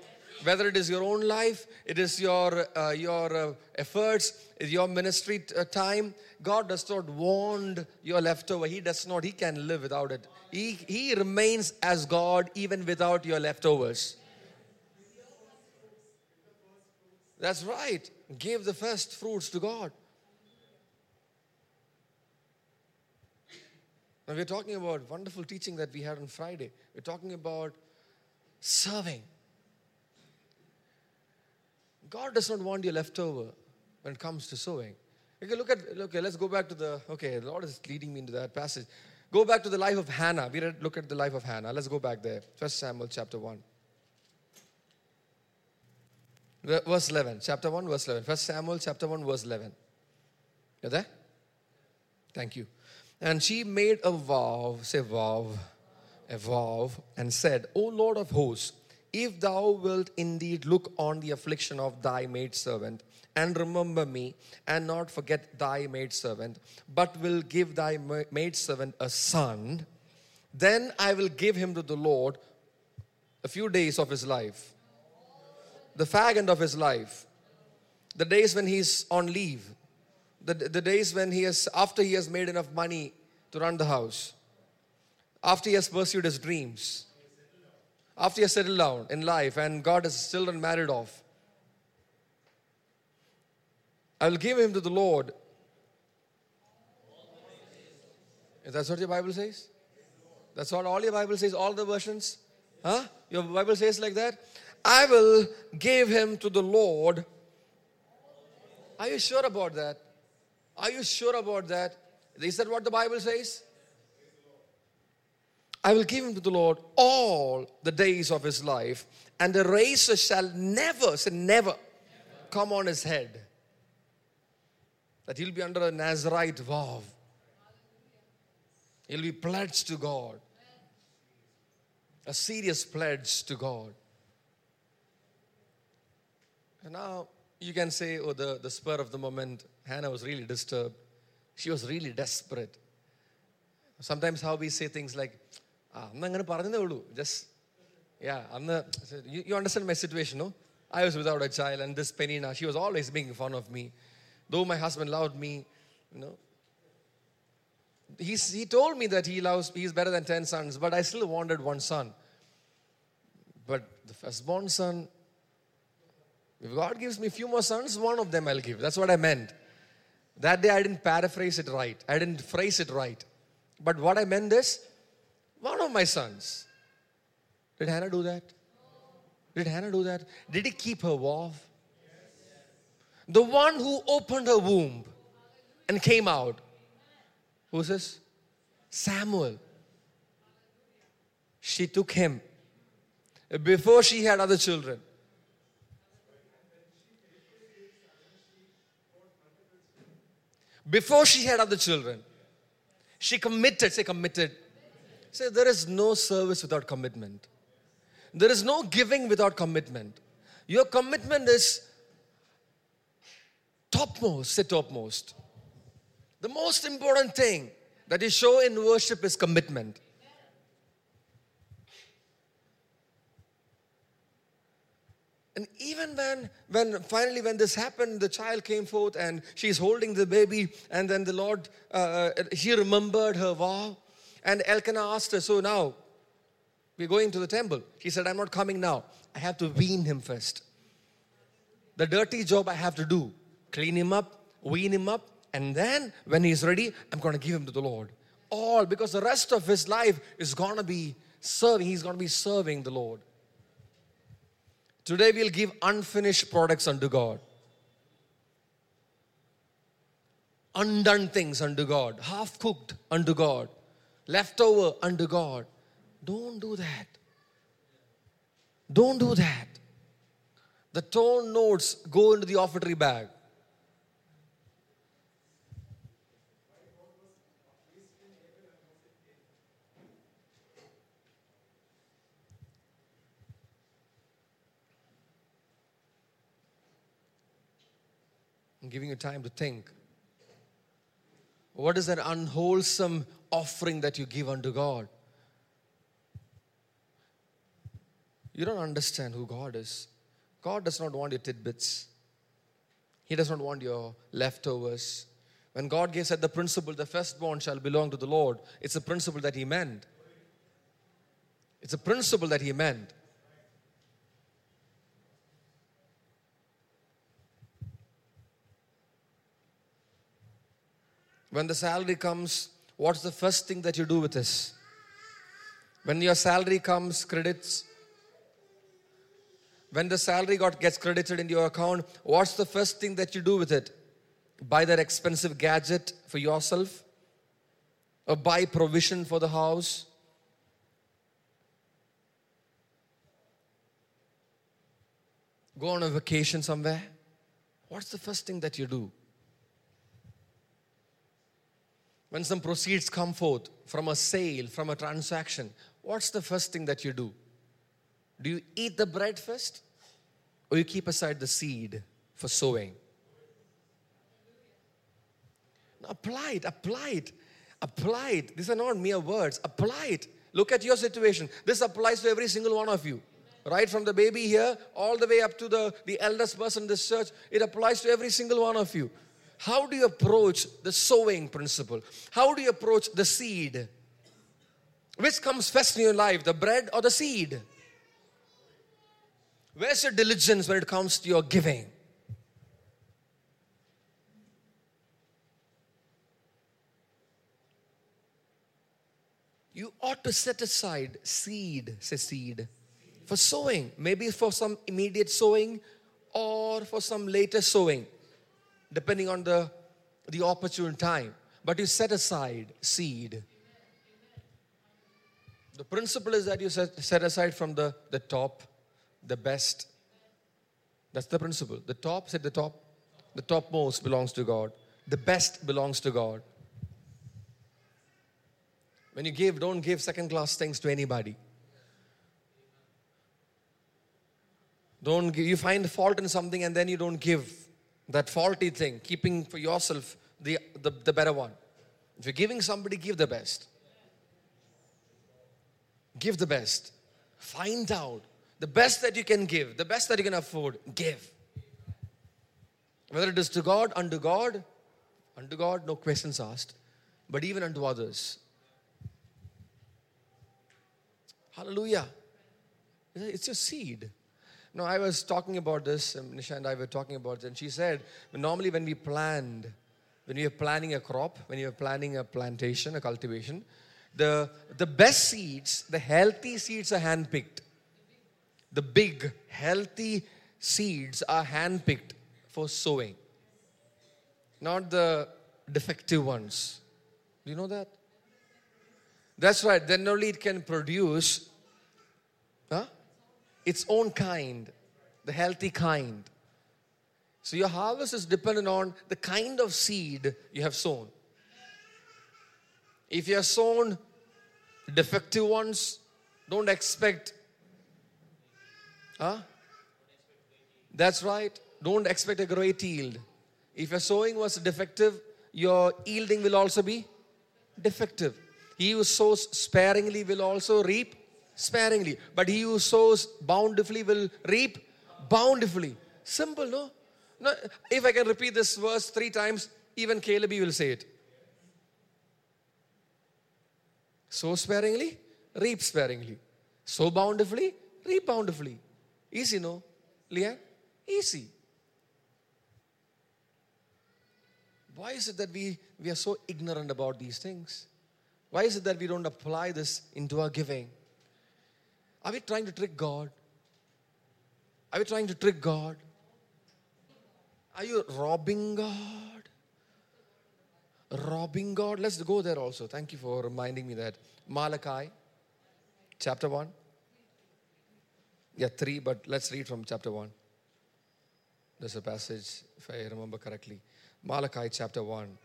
Whether it is your own life, it is your uh, your uh, efforts, your ministry t- uh, time. God does not want your leftover. He does not. He can live without it. He He remains as God even without your leftovers. That's right gave the first fruits to God. Now, we're talking about wonderful teaching that we had on Friday. We're talking about serving. God does not want your leftover when it comes to sowing. Okay, look at, okay, let's go back to the, okay, the Lord is leading me into that passage. Go back to the life of Hannah. We read, look at the life of Hannah. Let's go back there. First Samuel chapter 1. Verse 11. Chapter 1, verse 11. First Samuel chapter 1, verse 11. You there? Thank you. And she made a vow, say vow, a vow, and said, O Lord of hosts, if thou wilt indeed look on the affliction of thy maidservant, and remember me, and not forget thy maidservant, but will give thy maidservant a son, then I will give him to the Lord a few days of his life, the fag end of his life, the days when he's on leave, the, the days when he has, after he has made enough money to run the house, after he has pursued his dreams, after he has settled down in life and God has still not married off, I will give him to the Lord. Is that what your Bible says? That's what all your Bible says, all the versions? Huh? Your Bible says like that? I will give him to the Lord. Are you sure about that? Are you sure about that? Is that what the Bible says? I will give him to the Lord all the days of his life, and the razor shall never, say never, come on his head. That he'll be under a Nazarite vow. He'll be pledged to God. A serious pledge to God. Now you can say, oh, the, the spur of the moment, Hannah was really disturbed. She was really desperate. Sometimes how we say things like, ah, just, yeah, I'm the, you, you understand my situation, no? I was without a child and this Peninnah, she was always making fun of me. Though my husband loved me, you know. He's, he told me that he loves, he's better than 10 sons, but I still wanted one son. But the firstborn son if God gives me a few more sons, one of them I'll give. That's what I meant. That day I didn't paraphrase it right. I didn't phrase it right. But what I meant is, one of my sons. Did Hannah do that? Did Hannah do that? Did he keep her vow? The one who opened her womb and came out. Who's this? Samuel. She took him before she had other children. Before she had other children, she committed, say committed. Say, there is no service without commitment. There is no giving without commitment. Your commitment is topmost, say topmost. The most important thing that you show in worship is commitment. And even when, when finally when this happened, the child came forth and she's holding the baby, and then the Lord, uh, uh he remembered her vow. And Elkanah asked her, So now we're going to the temple. She said, I'm not coming now. I have to wean him first. The dirty job I have to do clean him up, wean him up, and then when he's ready, I'm going to give him to the Lord. All because the rest of his life is going to be serving, he's going to be serving the Lord. Today we'll give unfinished products unto God. Undone things unto God, half cooked unto God leftover unto God. Don't do that. Don't do that. The torn notes go into the offertory bag. I'm giving you time to think. What is that unwholesome offering that you give unto God. You don't understand who God is. God does not want your tidbits, He does not want your leftovers. When God gave said the principle, the firstborn shall belong to the Lord, it's a principle that He meant. It's a principle that He meant. When the salary comes, what's the first thing that you do with this? When your salary comes, credits, when the salary got gets credited into your account, what's the first thing that you do with it? Buy that expensive gadget for yourself? Or buy provision for the house? Go on a vacation somewhere? What's the first thing that you do? When some proceeds come forth from a sale, from a transaction, what's the first thing that you do? Do you eat the bread first? Or you keep aside the seed for sowing? Apply it, apply it, apply it. These are not mere words. Apply it. Look at your situation. This applies to every single one of you. Right from the baby here, all the way up to the, the eldest person in this church, it applies to every single one of you. How do you approach the sowing principle? How do you approach the seed? Which comes first in your life, the bread or the seed? Where's your diligence when it comes to your giving? You ought to set aside seed, say seed, for sowing. Maybe for some immediate sowing or for some later sowing, depending on the, the opportune time. But you set aside seed. The principle is that you set, set aside from the, the top the best. That's the principle. The top, said the top. The topmost belongs to God. The best belongs to God. When you give, don't give second class things to anybody. Don't give, you find fault in something and then you don't give that faulty thing, keeping for yourself the, the, the better one. If you're giving somebody, give the best. Give the best. Find out the best that you can give, the best that you can afford, give. Whether it is to God, unto God, unto God, no questions asked, but even unto others. Hallelujah. It's your seed. No, I was talking about this, um, Nisha and I were talking about it, and she said, normally when we planned, when you're planning a crop, when you are planning a plantation, a cultivation, the, the best seeds, the healthy seeds are handpicked the big, healthy seeds are handpicked for sowing, not the defective ones. Do you know that? That's right. Then only it can produce huh? Its own kind, the healthy kind. So your harvest is dependent on the kind of seed you have sown. If you have sown defective ones, don't expect Huh? That's right. Don't expect a great yield. If your sowing was defective, your yielding will also be defective. He who sows sparingly will also reap sparingly. But he who sows bountifully will reap bountifully. Simple, no? no if I can repeat this verse three times, even Caleb will say it. Sow sparingly, reap sparingly. Sow bountifully, reap bountifully. Easy, no? Leanne? Easy. Why is it that we, we are so ignorant about these things? Why is it that we don't apply this into our giving? Are we trying to trick God? Are we trying to trick God? Are you robbing God? Robbing God? Let's go there also. Thank you for reminding me that. Malachi chapter 1. Yeah, three, but let's read from chapter one. There's a passage, if I remember correctly. Malachi chapter 1.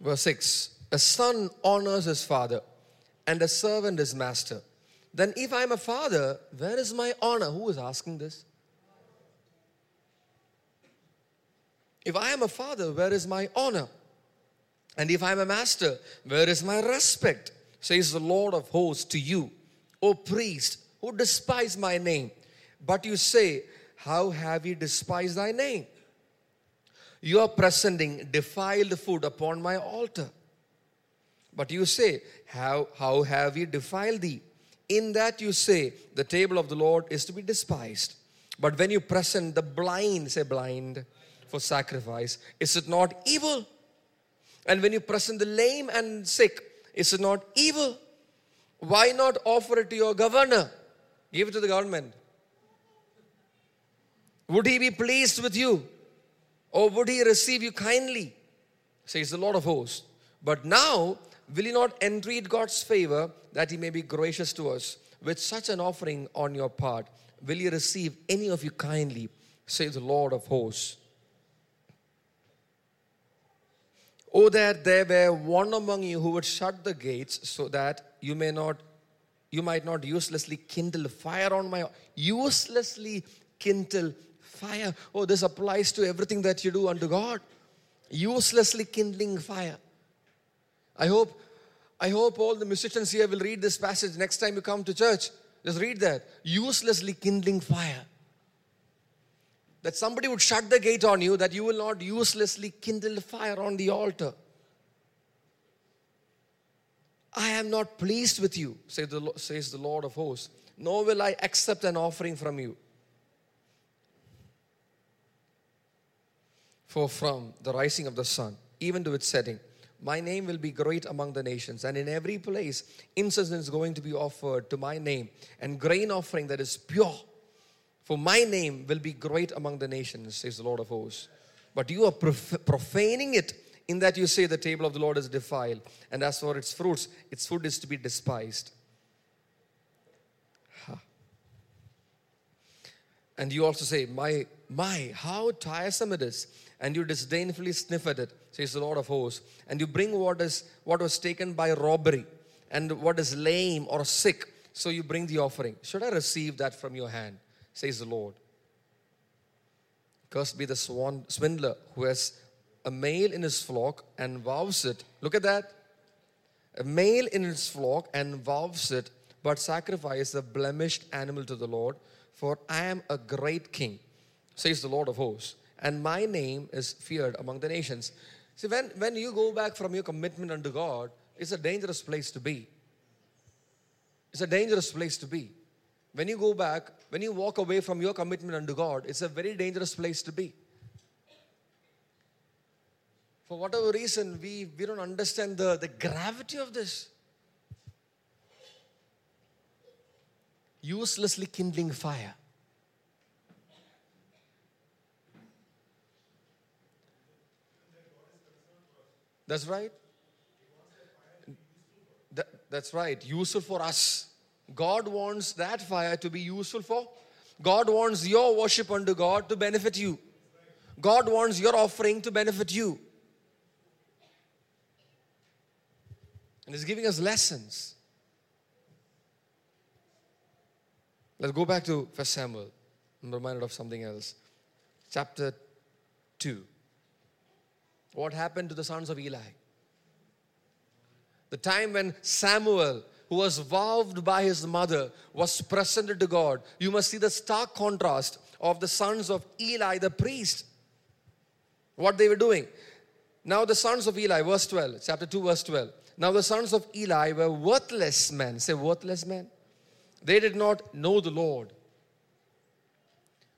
Verse 6 A son honors his father, and a servant his master. Then, if I am a father, where is my honor? Who is asking this? If I am a father, where is my honor? And if I am a master, where is my respect? Says the Lord of hosts to you. O priest, who despise my name. But you say, How have you despised thy name? You are presenting defiled food upon my altar. But you say, How, how have you defiled thee? In that you say, The table of the Lord is to be despised. But when you present the blind, say blind, for sacrifice, is it not evil? And when you present the lame and sick, is it not evil? Why not offer it to your governor? Give it to the government. Would he be pleased with you? Or would he receive you kindly? Says the Lord of hosts. But now, will you not entreat God's favor that he may be gracious to us? With such an offering on your part, will he receive any of you kindly? Says the Lord of hosts. Oh, that there were one among you who would shut the gates so that you may not, you might not uselessly kindle fire on my, uselessly kindle fire. Oh, this applies to everything that you do unto God. Uselessly kindling fire. I hope, I hope all the musicians here will read this passage next time you come to church. Just read that. Uselessly kindling fire. That somebody would shut the gate on you, that you will not uselessly kindle fire on the altar. I am not pleased with you, says the, says the Lord of hosts, nor will I accept an offering from you. For from the rising of the sun, even to its setting, my name will be great among the nations, and in every place incense is going to be offered to my name, and grain offering that is pure. For my name will be great among the nations, says the Lord of hosts. But you are prof- profaning it in that you say the table of the Lord is defiled, and as for its fruits, its food is to be despised. And you also say, My, my, how tiresome it is and you disdainfully sniff at it, says the Lord of hosts, and you bring what is what was taken by robbery and what is lame or sick, so you bring the offering. Should I receive that from your hand? says the Lord. Cursed be the swan, swindler who has a male in his flock and vows it. Look at that. A male in his flock and vows it, but sacrifice a blemished animal to the Lord. For I am a great king, says the Lord of hosts and my name is feared among the nations. See, when, when you go back from your commitment unto God, it's a dangerous place to be. It's a dangerous place to be. When you go back, when you walk away from your commitment unto God, it's a very dangerous place to be. For whatever reason, we, we don't understand the, the gravity of this. Uselessly kindling fire. That's right. That, that's right. Useful for us. God wants that fire to be useful for. God wants your worship unto God to benefit you. God wants your offering to benefit you. And He's giving us lessons. Let's go back to First Samuel. I'm reminded of something else. Chapter 2. What happened to the sons of Eli? The time when Samuel, who was vowed by his mother, was presented to God. You must see the stark contrast of the sons of Eli, the priest. What they were doing. Now, the sons of Eli, verse 12, chapter 2, verse 12. Now, the sons of Eli were worthless men. Say, worthless men. They did not know the Lord.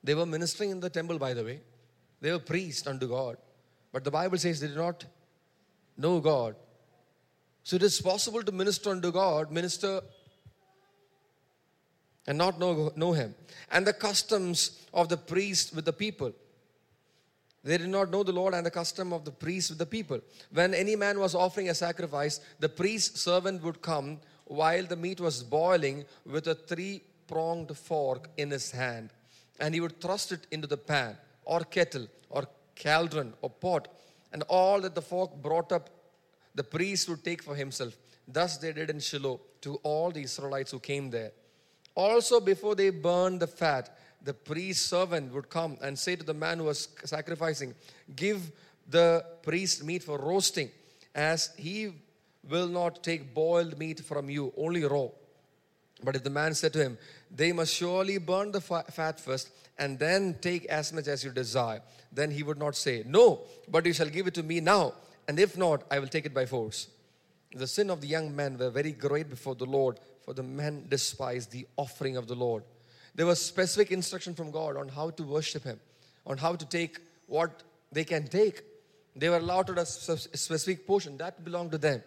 They were ministering in the temple, by the way. They were priests unto God. But the Bible says they did not know God. So it is possible to minister unto God, minister and not know, know Him. And the customs of the priest with the people. They did not know the Lord and the custom of the priest with the people. When any man was offering a sacrifice, the priest's servant would come while the meat was boiling with a three pronged fork in his hand. And he would thrust it into the pan or kettle or cauldron or pot, and all that the folk brought up, the priest would take for himself. Thus they did in Shiloh to all the Israelites who came there. Also, before they burned the fat, the priest's servant would come and say to the man who was sacrificing, Give the priest meat for roasting, as he will not take boiled meat from you, only raw. But if the man said to him, They must surely burn the fat first and then take as much as you desire, then he would not say, No, but you shall give it to me now, and if not, I will take it by force. The sin of the young men were very great before the Lord, for the men despised the offering of the Lord. There was specific instruction from God on how to worship Him, on how to take what they can take. They were allotted a specific portion that belonged to them.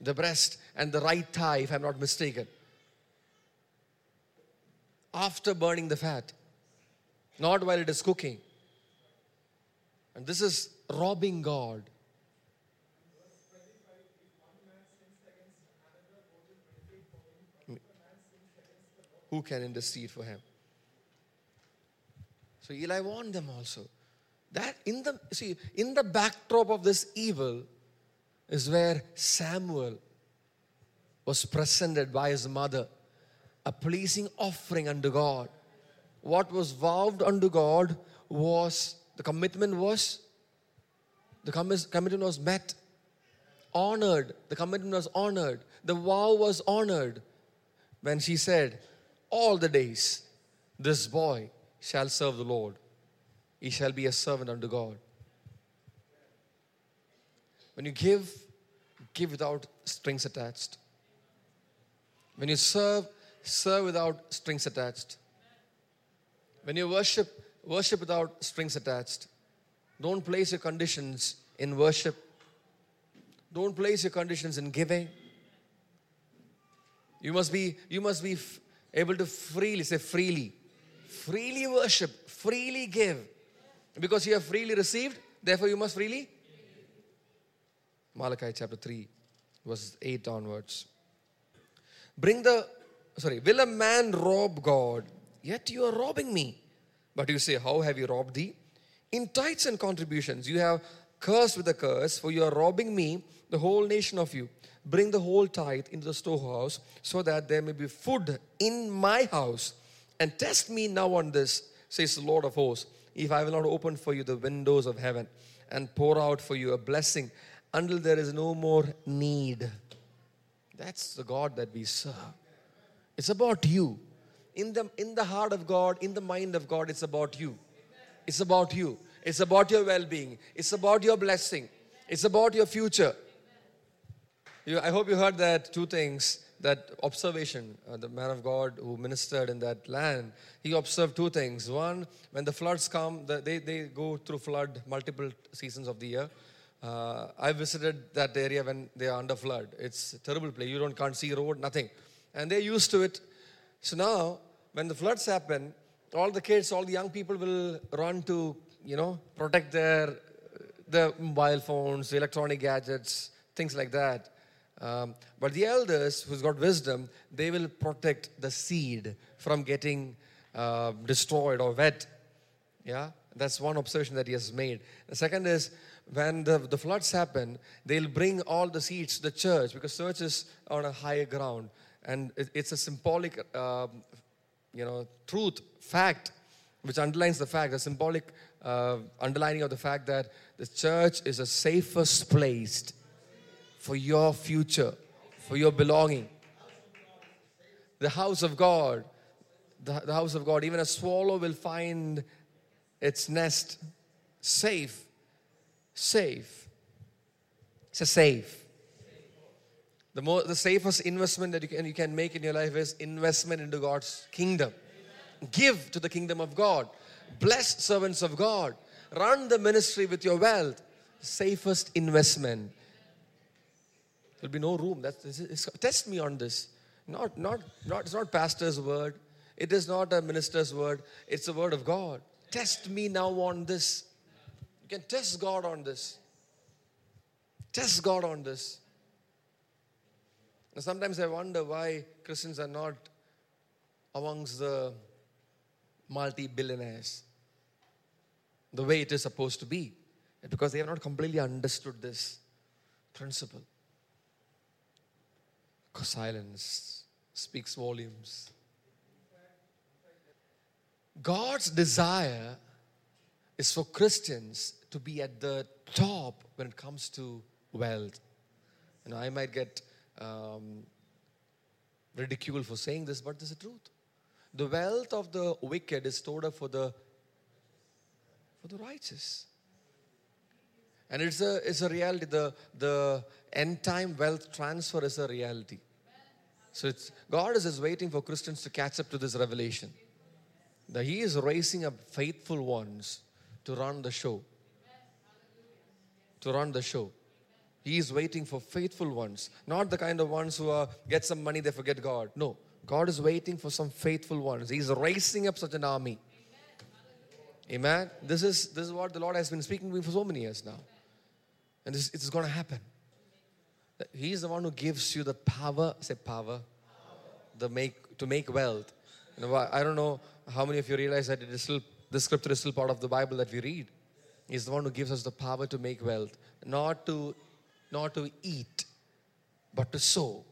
The breast and the right thigh, if I'm not mistaken. After burning the fat, not while it is cooking. And this is robbing God. Who can intercede for him? So Eli warned them also. That in the see, in the backdrop of this evil is where Samuel was presented by his mother, a pleasing offering unto God. What was vowed unto God was the commitment was the commitment was met, honored. The commitment was honored. The vow was honored when she said, All the days this boy shall serve the Lord. He shall be a servant unto God. When you give, give without strings attached. When you serve, serve without strings attached. When you worship, worship without strings attached. Don't place your conditions in worship. Don't place your conditions in giving. You must be, you must be f- able to freely, say freely, freely worship, freely give. Because you have freely received, therefore you must freely. Malachi chapter 3, verses 8 onwards. Bring the, sorry, will a man rob God? Yet you are robbing me. But you say, How have you robbed thee? In tithes and contributions, you have cursed with a curse, for you are robbing me, the whole nation of you. Bring the whole tithe into the storehouse, so that there may be food in my house. And test me now on this, says the Lord of hosts, if I will not open for you the windows of heaven and pour out for you a blessing until there is no more need. That's the God that we serve. It's about you. In the, in the heart of God, in the mind of God, it's about you. It's about you. It's about your well being. It's about your blessing. It's about your future. You, I hope you heard that two things that observation. Uh, the man of God who ministered in that land, he observed two things. One, when the floods come, the, they, they go through flood multiple seasons of the year. Uh, I visited that area when they are under flood. It's a terrible place. You don't can't see road, nothing, and they're used to it. So now, when the floods happen, all the kids, all the young people will run to you know protect their the mobile phones, electronic gadgets, things like that. Um, but the elders who's got wisdom, they will protect the seed from getting uh, destroyed or wet. Yeah, that's one observation that he has made. The second is when the, the floods happen, they'll bring all the seeds to the church because church is on a higher ground, and it's a symbolic, uh, you know, truth, fact, which underlines the fact, the symbolic uh, underlining of the fact that the church is the safest place for your future, for your belonging. The house of God, the, the house of God, even a swallow will find its nest safe. Safe. It's a safe. The, more, the safest investment that you can, you can make in your life is investment into God's kingdom. Give to the kingdom of God. Bless servants of God. Run the ministry with your wealth. Safest investment There'll be no room. That's, test me on this. Not, not, not, it's not pastor's word. It is not a minister's word. It's the word of God. Test me now on this. You can test God on this. Test God on this. Now, sometimes I wonder why Christians are not amongst the multi billionaires the way it is supposed to be. Because they have not completely understood this principle silence speaks volumes. God's desire is for Christians to be at the top when it comes to wealth. And I might get um, ridiculed for saying this, but this is the truth. The wealth of the wicked is stored up for the for the righteous. And it's a, it's a reality. The, the end time wealth transfer is a reality. So it's, God is just waiting for Christians to catch up to this revelation. That He is raising up faithful ones to run the show. to run the show. He is waiting for faithful ones, not the kind of ones who are, get some money, they forget God. No, God is waiting for some faithful ones. He's raising up such an army. Amen. This is this is what the Lord has been speaking to me for so many years now. And this it's going to happen. He is the one who gives you the power, say power, the make to make wealth. You know, I don't know how many of you realize that it is still the scripture is still part of the Bible that we read. He's the one who gives us the power to make wealth, not to not to eat, but to sow.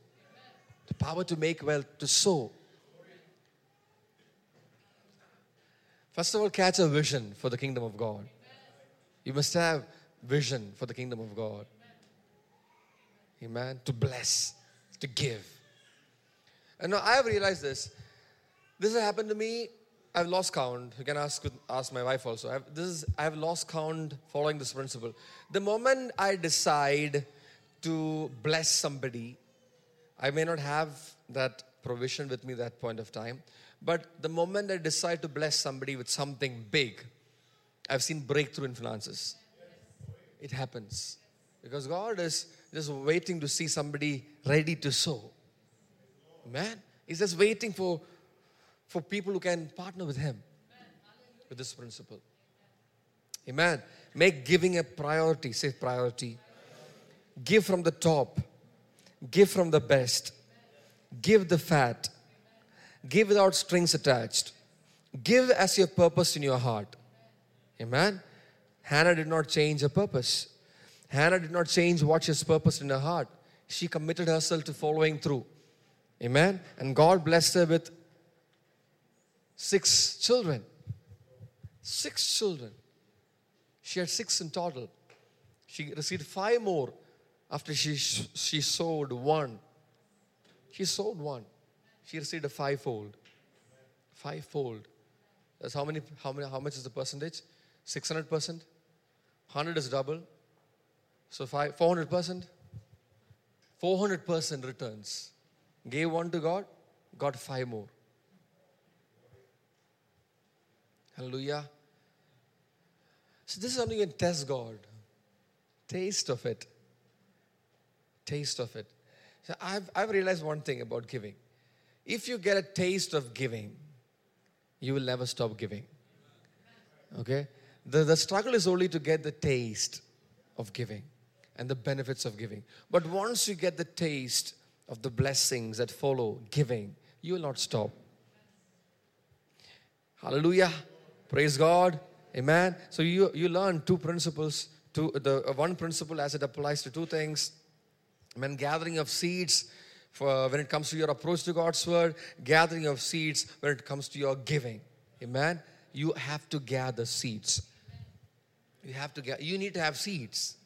The power to make wealth, to sow. First of all, catch a vision for the kingdom of God. You must have vision for the kingdom of God. Amen. To bless, to give. And now I have realized this. This has happened to me. I've lost count. You can ask ask my wife also. I've, this is I have lost count following this principle. The moment I decide to bless somebody, I may not have that provision with me that point of time. But the moment I decide to bless somebody with something big, I've seen breakthrough in finances. It happens. Because God is just waiting to see somebody ready to sow. Man, He's just waiting for, for people who can partner with Him with this principle. Amen. Make giving a priority. Say priority. Give from the top. Give from the best. Give the fat. Give without strings attached. Give as your purpose in your heart. Amen. Hannah did not change her purpose. Hannah did not change what she's purposed in her heart. She committed herself to following through. Amen. And God blessed her with six children. Six children. She had six in total. She received five more after she, she sowed one. She sowed one. She received a fivefold. Fivefold. That's how many, how many, how much is the percentage? 600%? 100 is double. So five, 400%? 400% returns. Gave one to God, got five more. Hallelujah. So this is something you can test God. Taste of it. Taste of it. So I've, I've realized one thing about giving. If you get a taste of giving, you will never stop giving. Okay? The, the struggle is only to get the taste of giving and the benefits of giving. But once you get the taste of the blessings that follow giving, you will not stop. Hallelujah. Praise God. Amen. So you, you learn two principles. Two, the uh, one principle as it applies to two things. When gathering of seeds, for when it comes to your approach to God's word, gathering of seeds when it comes to your giving. Amen. You have to gather seeds. You have to get. You need to have seeds.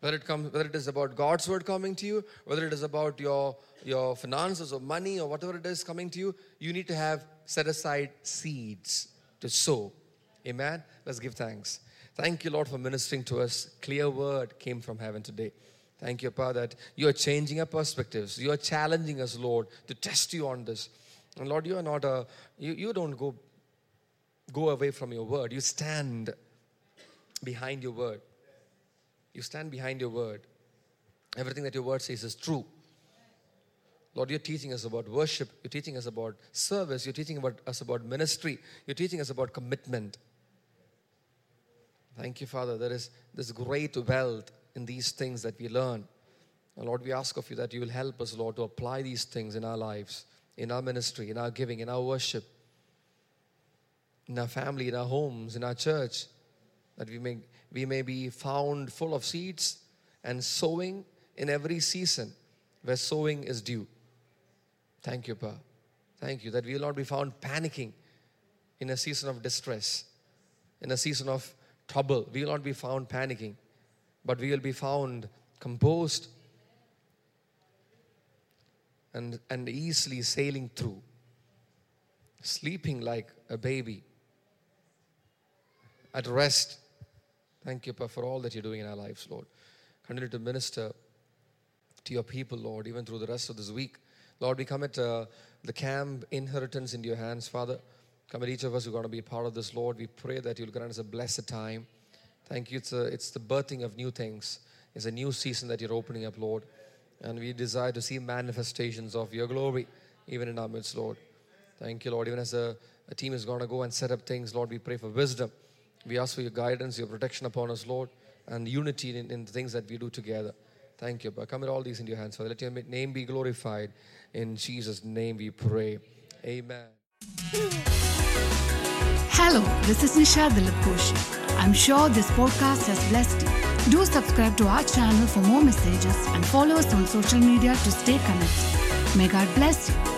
Whether it comes, whether it is about God's word coming to you, whether it is about your your finances or money or whatever it is coming to you, you need to have set aside seeds to sow. Amen. Let's give thanks. Thank you, Lord, for ministering to us. Clear word came from heaven today. Thank you, Pa, that you are changing our perspectives. You are challenging us, Lord, to test you on this. And Lord, you are not a, you, you don't go, go away from your word. You stand behind your word. You stand behind your word. Everything that your word says is true. Lord, you're teaching us about worship. You're teaching us about service. You're teaching about us about ministry. You're teaching us about commitment. Thank you, Father. There is this great wealth in these things that we learn. And Lord, we ask of you that you will help us, Lord, to apply these things in our lives, in our ministry, in our giving, in our worship, in our family, in our homes, in our church, that we may, we may be found full of seeds and sowing in every season where sowing is due. Thank you, Pa. Thank you that we will not be found panicking in a season of distress, in a season of trouble. We will not be found panicking, but we will be found composed and, and easily sailing through, sleeping like a baby, at rest. Thank you, Pa, for all that you're doing in our lives, Lord. Continue to minister to your people, Lord, even through the rest of this week. Lord, we commit uh, the camp inheritance into your hands, Father. Commit each of us who are going to be part of this, Lord. We pray that you'll grant us a blessed time. Thank you. It's, a, it's the birthing of new things. It's a new season that you're opening up, Lord. And we desire to see manifestations of your glory even in our midst, Lord. Thank you, Lord. Even as a, a team is going to go and set up things, Lord, we pray for wisdom. We ask for your guidance, your protection upon us, Lord, and unity in, in the things that we do together. Thank you. But come commit all these into your hands, Father. Let your name be glorified. In Jesus' name we pray. Amen. Hello, this is Nisha Dilip Koshi. I'm sure this podcast has blessed you. Do subscribe to our channel for more messages and follow us on social media to stay connected. May God bless you.